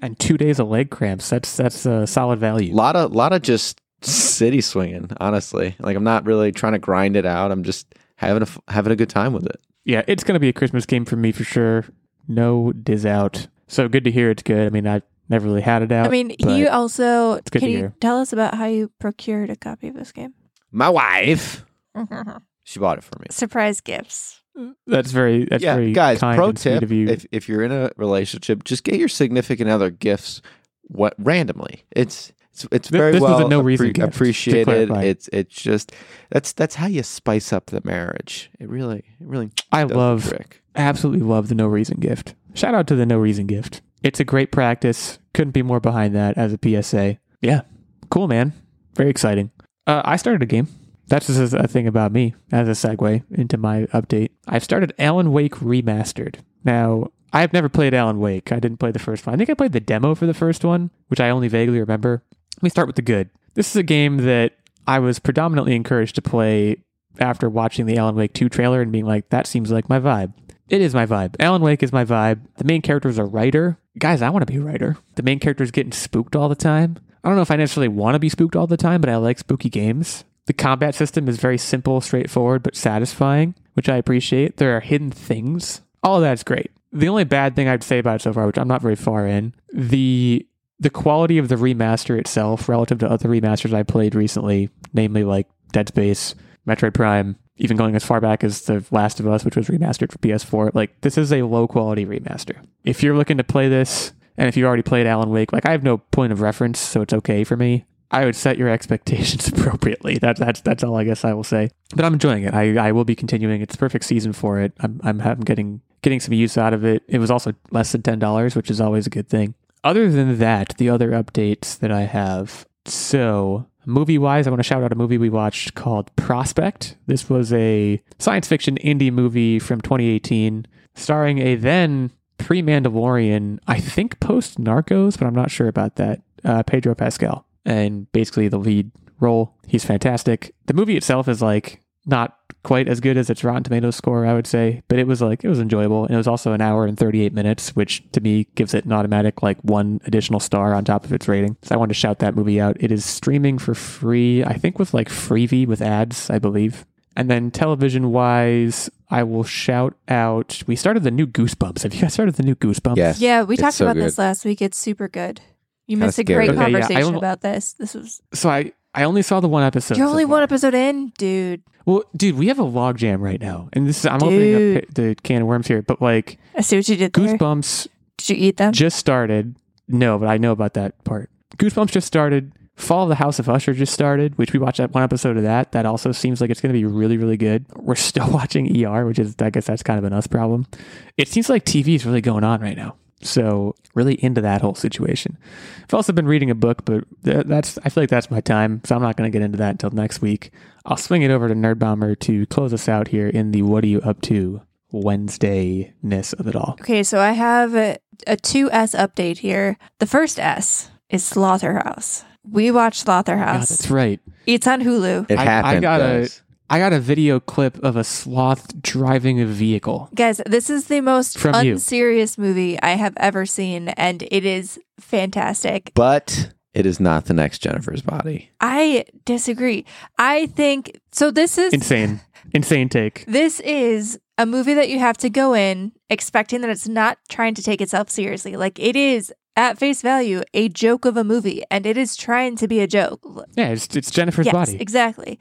and two days of leg cramps. That's that's a solid value. lot of lot of just city swinging. Honestly, like I'm not really trying to grind it out. I'm just having a having a good time with it. Yeah, it's gonna be a Christmas game for me for sure. No diz out. So good to hear it's good. I mean, I never really had it out. I mean, you also it's good can to you hear. tell us about how you procured a copy of this game? My wife, she bought it for me. Surprise gifts. that's very that's yeah, very guys. kind Pro and sweet tip: of you. if if you're in a relationship, just get your significant other gifts. What randomly? It's it's it's Th- very this was well no reason appre- gift, to appreciated. clarify. It's it's just that's that's how you spice up the marriage. It really it really I does the love trick. Absolutely love the no reason gift. Shout out to the no reason gift. It's a great practice. Couldn't be more behind that as a PSA. Yeah, cool, man. Very exciting. Uh, I started a game. That's just a thing about me as a segue into my update. I've started Alan Wake Remastered. Now, I've never played Alan Wake. I didn't play the first one. I think I played the demo for the first one, which I only vaguely remember. Let me start with the good. This is a game that I was predominantly encouraged to play after watching the Alan Wake 2 trailer and being like, that seems like my vibe. It is my vibe. Alan Wake is my vibe. The main character is a writer. Guys, I want to be a writer. The main character is getting spooked all the time. I don't know if I necessarily want to be spooked all the time, but I like spooky games. The combat system is very simple, straightforward, but satisfying, which I appreciate. There are hidden things. All that's great. The only bad thing I'd say about it so far, which I'm not very far in, the the quality of the remaster itself relative to other remasters I played recently, namely like Dead Space, Metroid Prime, even going as far back as The Last of Us, which was remastered for PS4, like this is a low quality remaster. If you're looking to play this, and if you already played Alan Wake, like I have no point of reference, so it's okay for me. I would set your expectations appropriately. That, that's that's all I guess I will say. But I'm enjoying it. I, I will be continuing. It's perfect season for it. I'm I'm, I'm getting getting some use out of it. It was also less than ten dollars, which is always a good thing. Other than that, the other updates that I have. So movie wise, I want to shout out a movie we watched called Prospect. This was a science fiction indie movie from 2018, starring a then pre Mandalorian, I think post Narcos, but I'm not sure about that. Uh, Pedro Pascal, and basically the lead role. He's fantastic. The movie itself is like not quite as good as its Rotten Tomatoes score, I would say, but it was like it was enjoyable, and it was also an hour and 38 minutes, which to me gives it an automatic like one additional star on top of its rating. So I wanted to shout that movie out. It is streaming for free, I think with like Freevee with ads, I believe. And then television wise, I will shout out. We started the new Goosebumps. Have you guys started the new Goosebumps? Yes. Yeah, we It's talked so about good. this last week. It's super good. You Kinda missed a scary. great Okay, conversation don't- about this. This was So I I only saw the one episode. you're only far. one episode in, dude. Well, dude, we have a log jam right now, and this is I'm opening Dude. up the can of worms here. But like I see what you did there. Goosebumps Did you eat them? just started. No, but I know about that part. Goosebumps just started. Fall of the House of Usher just started, which we watched that one episode of that. That also seems like it's going to be really, really good. We're still watching ER, which is, I guess, that's kind of an us problem. It seems like TV is really going on right now. So really into that whole situation. I've also been reading a book, but that's I feel like that's my time, so I'm not going to get into that until next week. I'll swing it over to Nerdbomber to close us out here in the "What are you up to?" Wednesday ness of it all. Okay, so I have a, a 2S update here. The first S is Slotherhouse. We watched Yeah, Slotherhouse. that's right. it's on Hulu. It I- I happened. got a- guys. I got a video clip of a sloth driving a vehicle. Guys, this is the most From you. unserious movie I have ever seen, and it is fantastic. but it is not the next Jennifer's body. I disagree. I think so. This is Insane. Insane take. This is a movie that you have to go in expecting that it's not trying to take itself seriously. Like it is at face value a joke of a movie, and it is trying to be a joke. Yeah, it's, it's Jennifer's yes, body. exactly.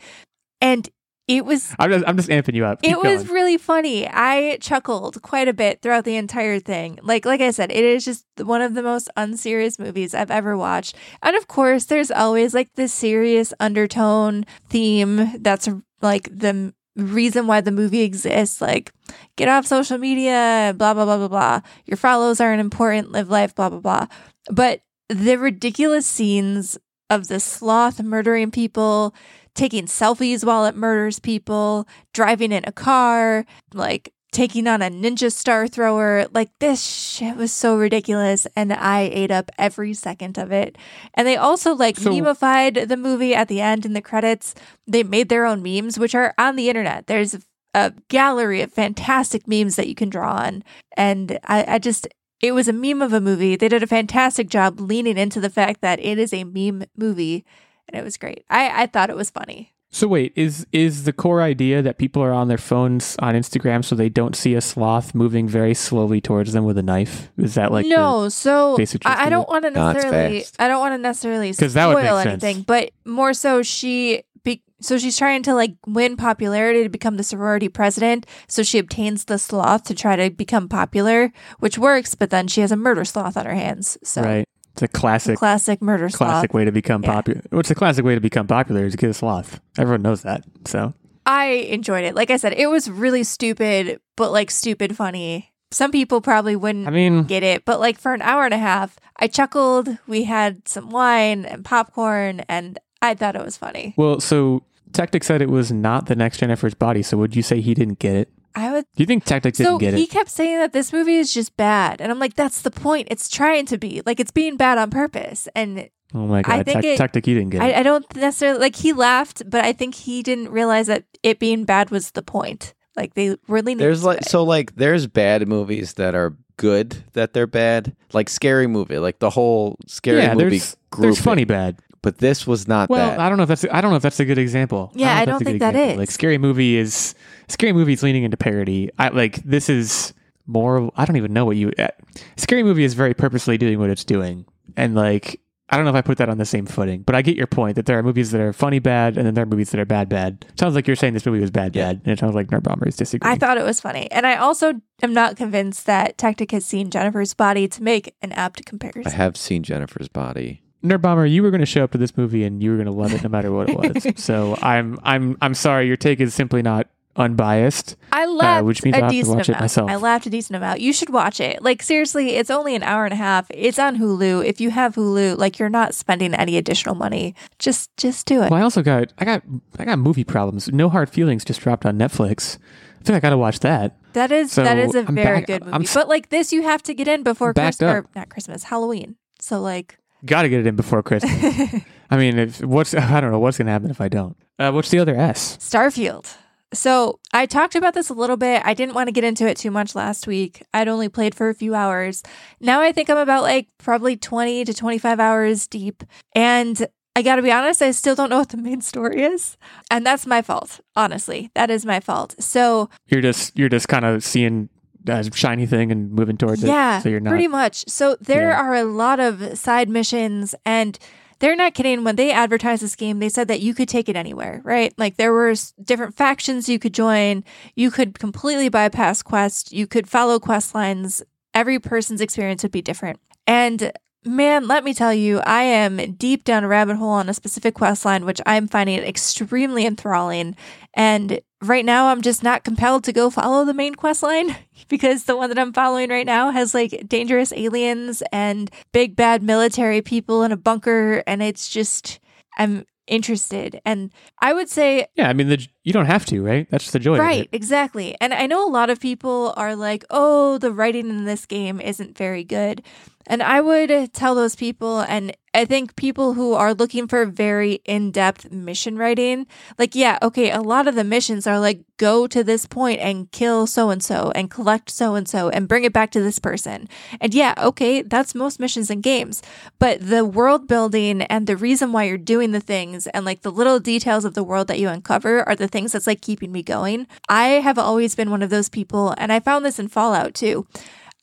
And it was I'm just, I'm just amping you up. Keep it was going. really funny. I chuckled quite a bit throughout the entire thing. Like like I said, it is just one of the most unserious movies I've ever watched. And of course, there's always like this serious undertone theme that's like the reason why the movie exists. Like get off social media, blah blah blah blah blah. Your follows aren't important, live life, blah blah blah. But the ridiculous scenes of the sloth murdering people, taking selfies while it murders people, driving in a car, like taking on a ninja star thrower. Like this shit was so ridiculous and I ate up every second of it. And they also like So- memeified the movie at the end in the credits. They made their own memes which are on the internet. There's a gallery of fantastic memes that you can draw on. And I, I just it was a meme of a movie. They did a fantastic job leaning into the fact that it is a meme movie and it was great. I, I thought it was funny. So wait, is is the core idea that people are on their phones on Instagram so they don't see a sloth moving very slowly towards them with a knife? Is that like the- no, so basic I, I don't want to necessarily. fast. I don't want to necessarily 'Cause spoil that would make sense. anything, but more so she. Be, so she's trying to like win popularity to become the sorority president. So she obtains the sloth to try to become popular, which works. But then she has a murder sloth on her hands. So right? It's a classic classic murder sloth. classic way to become Yeah. popular. What's the classic way to become popular is to get a sloth. Everyone knows that. So I enjoyed it. Like I said, it was really stupid, but like stupid funny. Some people probably wouldn't I mean, get it, but like for an hour and a half, I chuckled. We had some wine and popcorn, and I thought it was funny. well, so Techtic said it was not the next Jennifer's body. So would you say he didn't get it? I would. Do you think Techtic didn't get it? So he kept saying that this movie is just bad, and I'm like, that's the point. It's trying to be like it's being bad on purpose, and Oh my god, I think Tac- it- Techtic, you didn't get it. I, I don't necessarily like. He laughed, but I think he didn't realize that it being bad was the point. Like they really need There's to like it. so like there's bad movies that are good that they're bad, like scary movie, like the whole scary yeah, movie there's group. there's funny bad. but this was not Well, that. I don't know if that's I don't know if that's a good example. Yeah, I don't that's a think that example. is. Like scary movie is scary movie is leaning into parody. I like this is more. I don't even know what you. Uh, scary movie is very purposely doing what it's doing, and like I don't know if I put that on the same footing, but I get your point that there are movies that are funny bad, and then there are movies that are bad bad. Sounds like you're saying this movie was bad Yeah. bad, and it sounds like Nerdbomber is disagreeing. I thought it was funny. And I also am not convinced that Techtic has seen Jennifer's body to make an apt comparison. I have seen Jennifer's body. Nerdbomber, you were going to show up to this movie and you were going to love it no matter what it was. so I'm I'm I'm sorry, your take is simply not unbiased. I laughed which means a to decent amount. myself. I laughed a decent amount. You should watch it. Like seriously, it's only an hour and a half. It's on Hulu. If you have Hulu, like you're not spending any additional money. Just just do it. Well, I also got I got I got movie problems. No Hard Feelings just dropped on Netflix. I think I got to watch that. That is So, that is a I'm very back- good movie. I'm but like this, you have to get in before Christmas, or not Christmas, Halloween. So like, Got to get it in before Christmas. I mean, if what's I don't know what's going to happen if I don't. Uh, what's the other S? Starfield. So I talked about this a little bit. I didn't want to get into it too much last week. I'd only played for a few hours. Now I think I'm about like probably 20 to 25 hours deep. And I got to be honest, I still don't know what the main story is. And that's my fault. Honestly, that is my fault. So You're just you're just kind of seeing a shiny thing and moving towards yeah, it. So you're not. pretty much. So there Yeah. are a lot of side missions and they're not kidding. When they advertised this game, they said that you could take it anywhere, right? Like there were different factions you could join. You could completely bypass quests. You could follow quest lines. Every person's experience would be different. And man, let me tell you, I am deep down a rabbit hole on a specific quest line, which I'm finding extremely enthralling. And right now, I'm just not compelled to go follow the main quest line because the one that I'm following right now has like dangerous aliens and big bad military people in a bunker. And it's just, I'm interested. And I would say Yeah, I mean, the, you don't have to, right? That's the joy. Of Right, exactly. And I know a lot of people are like, oh, the writing in this game isn't very good. And I would tell those people, and I think people who are looking for very in depth mission writing, like, yeah, okay, a lot of the missions are like, go to this point and kill so and so and collect so and so and bring it back to this person. And yeah, okay, that's most missions in games. But the world building and the reason why you're doing the things and like the little details of the world that you uncover are the things that's like keeping me going. I have always been one of those people, and I found this in Fallout too.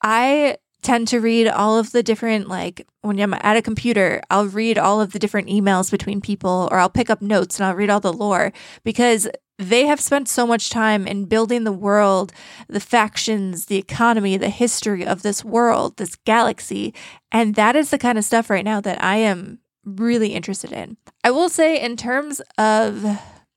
I tend to read all of the different like when I'm at a computer, I'll read all of the different emails between people or I'll pick up notes and I'll read all the lore because they have spent so much time in building the world, the factions, the economy, the history of this world, this galaxy. And that is the kind of stuff right now that I am really interested in. I will say, in terms of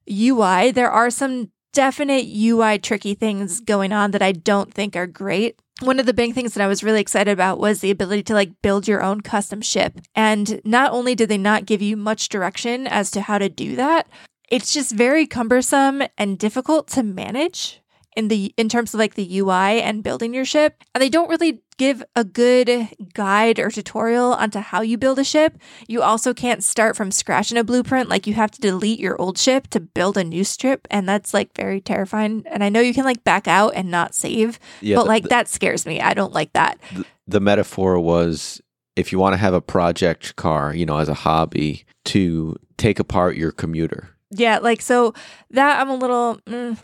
UI, there are some definite UI tricky things going on that I don't think are great. One of the big things that I was really excited about was the ability to like build your own custom ship. And not only did they not give you much direction as to how to do that, it's just very cumbersome and difficult to manage in the in terms of like the UI and building your ship. And they don't really give a good guide or tutorial onto how you build a ship. You also can't start from scratch in a blueprint. Like you have to delete your old ship to build a new strip, and that's like very terrifying. And I know you can like back out and not save, Yeah, but the- like the- that scares me. I don't like that. the metaphor was if you want to have a project car, you know, as a hobby, to take apart your commuter. Yeah, like so that I'm a little mm,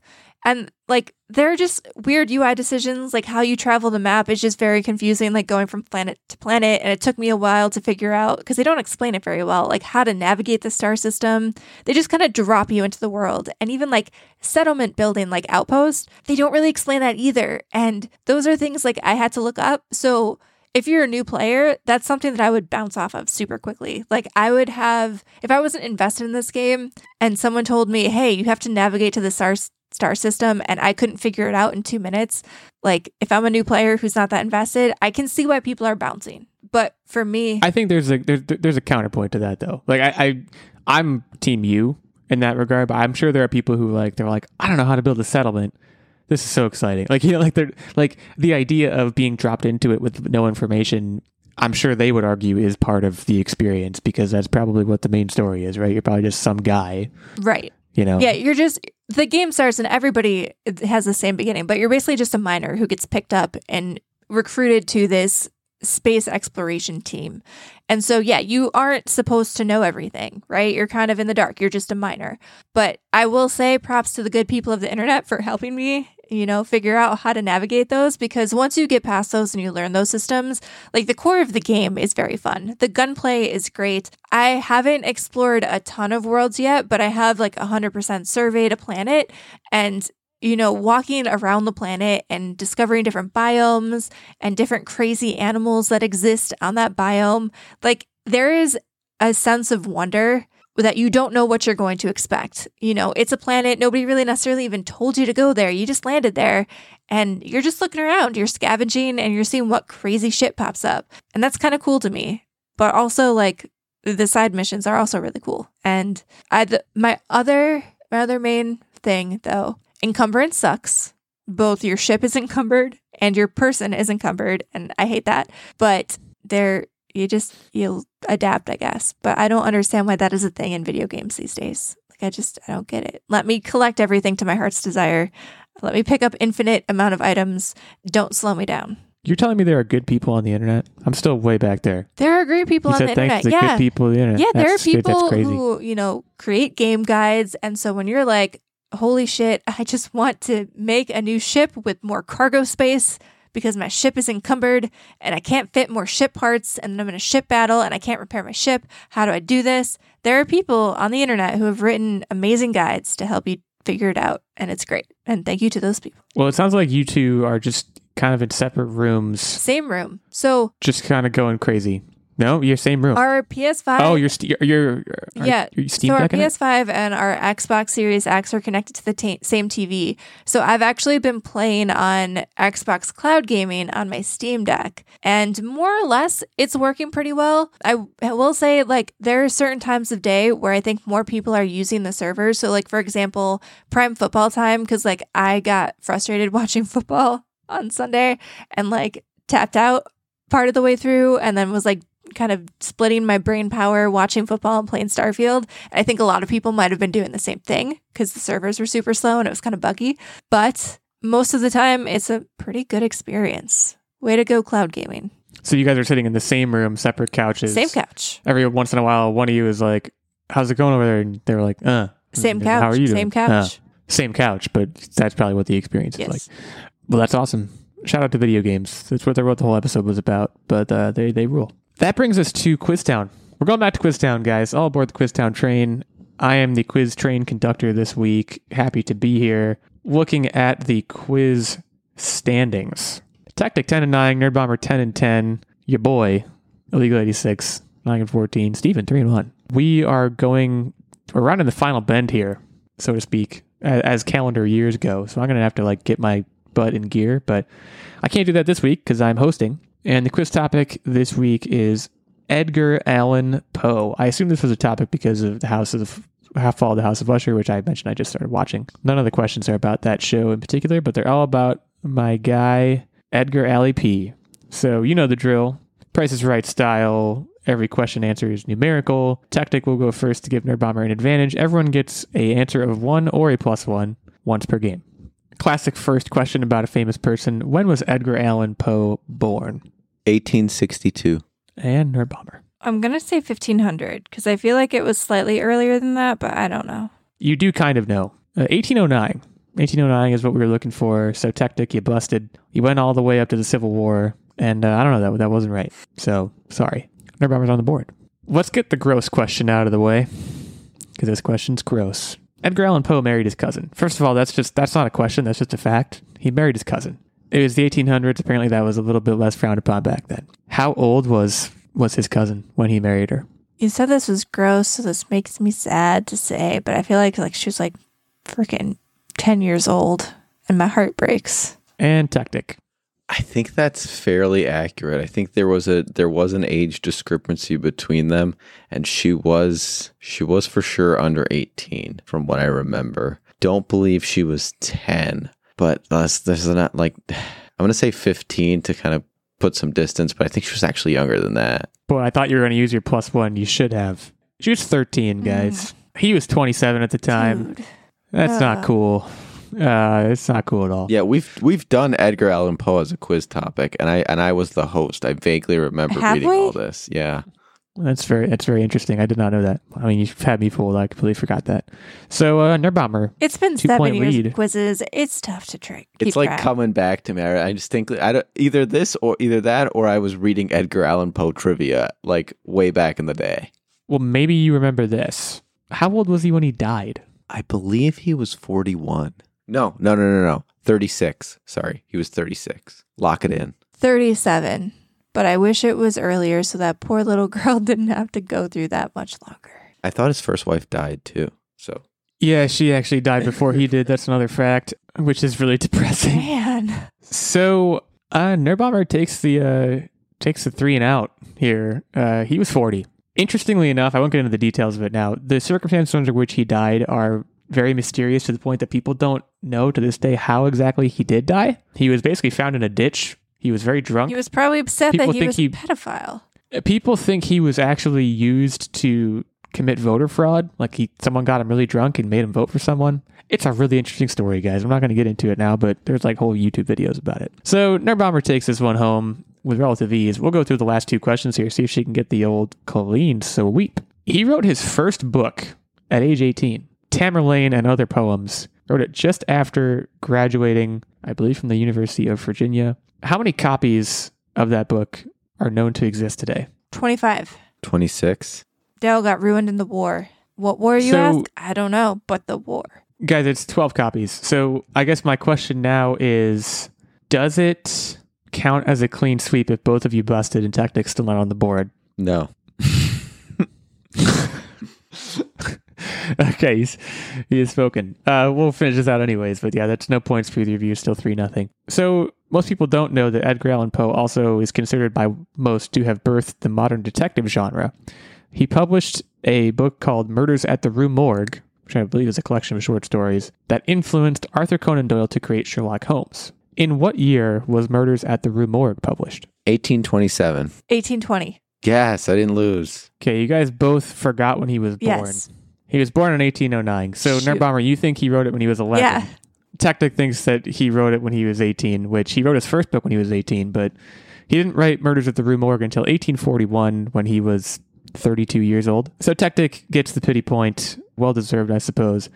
and like there are just weird UI decisions like how you travel the map is just very confusing like going from planet to planet and it took me a while to figure out because they don't explain it very well like how to navigate the star system. They just kind of drop you into the world and even like settlement building like outpost, they don't really explain that either. And those are things like I had to look up. So if you're a new player, that's something that I would bounce off of super quickly. Like I would have, if I wasn't invested in this game and someone told me, hey, you have to navigate to the star, star system and I couldn't figure it out in two minutes, like if I'm a new player who's not that invested, I can see why people are bouncing. But for me, I think there's a there's there's a counterpoint to that though. Like I, I I'm team you in that regard, but I'm sure there are people who like they're like I don't know how to build a settlement. This is so exciting. Like you know, like they're like the idea of being dropped into it with no information. I'm sure they would argue is part of the experience because that's probably what the main story is, right? You're probably just some guy right. You know? Yeah, you're just the game starts and everybody has the same beginning, but you're basically just a miner who gets picked up and recruited to this space exploration team. And so yeah, you aren't supposed to know everything, right? You're kind of in the dark. You're just a miner. But I will say props to the good people of the internet for helping me, you know, figure out how to navigate those because once you get past those and you learn those systems, like the core of the game is very fun. The gunplay is great. I haven't explored a ton of worlds yet, but I have like 100% surveyed a planet and you know, walking around the planet and discovering different biomes and different crazy animals that exist on that biome. Like, there is a sense of wonder that you don't know what you're going to expect. You know, it's a planet, nobody really necessarily even told you to go there. You just landed there and you're just looking around, you're scavenging and you're seeing what crazy shit pops up. And that's kind of cool to me. But also, like, the side missions are also really cool. And I, the, my other, my other main thing though Encumbrance sucks. Both your ship is encumbered and your person is encumbered, and I hate that. But there, you just you adapt, I guess. But I don't understand why that is a thing in video games these days. Like I just I don't get it. Let me collect everything to my heart's desire. Let me pick up infinite amount of items. Don't slow me down. You're telling me there are good people on the internet? I'm still way back there. There are great people You on the internet. yeah. good people the internet. Yeah, there are That's- people who, you know, create game guides. And so when you're like, holy shit, I just want to make a new ship with more cargo space because my ship is encumbered and I can't fit more ship parts and I'm in a ship battle and I can't repair my ship. How do I do this? There are people on the internet who have written amazing guides to help you figure it out. And it's great. And thank you to those people. Well, it sounds like you two are just kind of in separate rooms, Same room. So just kind of going crazy. No, you're same room. our PS5. oh, you're st- you're, you're yeah. Are you Steam so our decking? PS5 and our Xbox Series X are connected to the ta same TV. So I've actually been playing on Xbox Cloud Gaming on my Steam Deck, and more or less, it's working pretty well. I, I will say, like, there are certain times of day where I think more people are using the servers. So, like, for example, Prime Football time, because like I got frustrated watching football on Sunday and like tapped out part of the way through, and then was like kind of splitting my brain power watching football and playing Starfield. I think a lot of people might have been doing the same thing because the servers were super slow and it was kind of buggy. But most of the time, it's a pretty good experience. Way to go, cloud gaming. So you guys are sitting in the same room, separate couches. Same couch. Every once in a while, one of you is like, "How's it going over there?" And they're like, "Uh." Same couch. How are you doing? Same couch. "Uh." same couch, but that's probably what the experience is like. Well, that's awesome. Shout out to video games. That's what, what the whole episode was about. But uh, they they rule. That brings us to Quiztown. We're going back to Quiztown, guys. All aboard the Quiztown train. I am the quiz train conductor this week. Happy to be here. Looking at the quiz standings. Techtic 10 and 9, Nerdbomber 10 and 10, your boy, Illeagle 86, 9 and 14, Steven 3 and 1. We are going, we're around in the final bend here, so to speak, as, as calendar years go. So I'm going to have to like get my butt in gear, but I can't do that this week because I'm hosting. And the quiz topic this week is Edgar Allan Poe. I assume this was a topic because of the House of Half Fall the House of Usher, which I mentioned I just started watching. None of the questions are about that show in particular, but they're all about my guy Edgar Allan P. So you know the drill. Price is Right style. Every question answer is numerical. Techtic will go first to give Nerdbomber an advantage. Everyone gets a answer of one or a plus one once per game. Classic first question about a famous person. When was Edgar Allan Poe born? 1862. And Nerdbomber. I'm going to say 1500 because I feel like it was slightly earlier than that, but I don't know. You do kind of know. Uh, 1809. 1809 is what we were looking for. So Techtic, you busted. You went all the way up to the Civil War, and uh, I don't know that that wasn't right. So sorry. Nerdbomber's on the board. Let's get the gross question out of the way because this question's gross. Edgar Allan Poe married his cousin. First of all, that's just that's not a question. That's just a fact. He married his cousin. It was the 1800s. Apparently, that was a little bit less frowned upon back then. How old was was his cousin when he married her? You said this was gross, so this makes me sad to say, but I feel like like she was like freaking 10 years old and my heart breaks. And Techtic. I think that's fairly accurate. I think there was a there was an age discrepancy between them, and she was she was for sure under eighteen, from what I remember. Don't believe she was ten, but that's this is not like I'm gonna say fifteen to kind of put some distance, but I think she was actually younger than that. Boy, I thought you were going to use your plus one. You should have. She was 13, guys. Mm. He was 27 at the time. Dude. That's not cool. Uh, it's not cool at all. Yeah, we've we've done Edgar Allan Poe as a quiz topic, and I and I was the host. I vaguely remember Have reading we? all this. Yeah, That's very that's very interesting. I did not know that. I mean, you've had me fooled. I completely forgot that. So, uh, Nerdbomber. It's been Two seven point years lead. of quizzes. It's tough to trick. it's like coming back to me. I I just think I don't, either this or either that or I was reading Edgar Allan Poe trivia like way back in the day. Well, maybe you remember this. How old was he when he died? I believe he was forty one. No, no, no, no, no. Thirty six. Sorry, he was thirty six. Lock it in. 37. But I wish it was earlier so that poor little girl didn't have to go through that much longer. I thought his first wife died too. So Yeah, she actually died before he did. That's another fact, which is really depressing. Man. So, uh, Nerdbomber takes the uh, takes the three and out here. Uh, he was forty. Interestingly enough, I won't get into the details of it now. The circumstances under which he died are very mysterious to the point that people don't know to this day how exactly he did die. He was basically found in a ditch. He was very drunk. He was probably upset People that he think was he- a pedophile. Uh, People think he was actually used to commit voter fraud. Like he, someone got him really drunk and made him vote for someone. It's a really interesting story, guys. I'm not going to get into it now, but there's like whole YouTube videos about it. So Nerdbomber takes this one home with relative ease. We'll go through the last two questions here, see if she can get the old clean sweep. He wrote his first book at age 18, Tamerlane and Other Poems. Wrote it just after graduating, I believe, from the University of Virginia. How many copies of that book are known to exist today? 25. twenty six. Dale got ruined in the war. What war, you So- ask? I don't know, but the war. Guys, it's 12 copies. So I guess my question now is Does it count as a clean sweep if both of you busted and Techtic's still not on the board? No. okay, he's, he has spoken. Uh, we'll finish this out anyways, but yeah, that's no points for either of you. Still 3 nothing. So most people don't know that Edgar Allan Poe also is considered by most to have birthed the modern detective genre. He published a book called Murders at the Rue Morgue, which I believe is a collection of short stories, that influenced Arthur Conan Doyle to create Sherlock Holmes. In what year was Murders at the Rue Morgue published? Eighteen twenty seven. 1820. Yes, I didn't lose. Okay, you guys both forgot when he was born. Yes. He was born in 1809. So, Shit. Nerdbomber, you think he wrote it when he was 11. Yeah. Techtic thinks that he wrote it when he was 18, which he wrote his first book when he was 18, but he didn't write Murders at the Rue Morgue until 1841 when he was 32 years old. So Techtic gets the pity point. Well deserved, I suppose.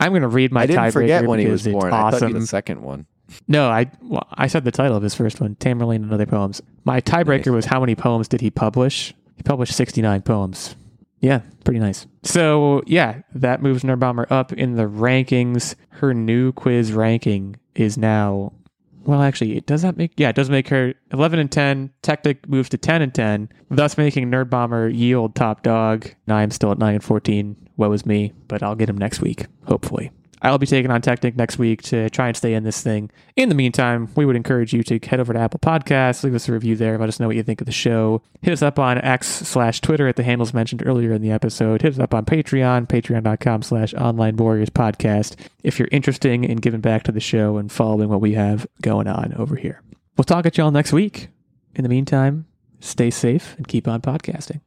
I'm going to read my I didn't tiebreaker forget when he because was born. It's I awesome. the second one. No, I well, I said the title of his first one, Tamerlane and Other Poems. My tiebreaker Nice. was how many poems did he publish? He published 69 poems. Yeah, pretty nice. So, yeah, that moves Nerdbomber up in the rankings. Her new quiz ranking is now well, actually, it does that make yeah, it does make her 11 and 10. Techtic moves to 10 and 10, thus making Nerdbomber yield top dog. And I am still at 9 and 14. Woe is me, but I'll get him next week, hopefully. I'll be taking on Techtic next week to try and stay in this thing. In the meantime, we would encourage you to head over to Apple Podcasts, leave us a review there, let us know what you think of the show. Hit us up on X slash Twitter at the handles mentioned earlier in the episode. Hit us up on Patreon, patreon.com slash online warriors podcast, if you're interested in giving back to the show and following what we have going on over here. We'll talk at y'all next week. In the meantime, stay safe and keep on podcasting.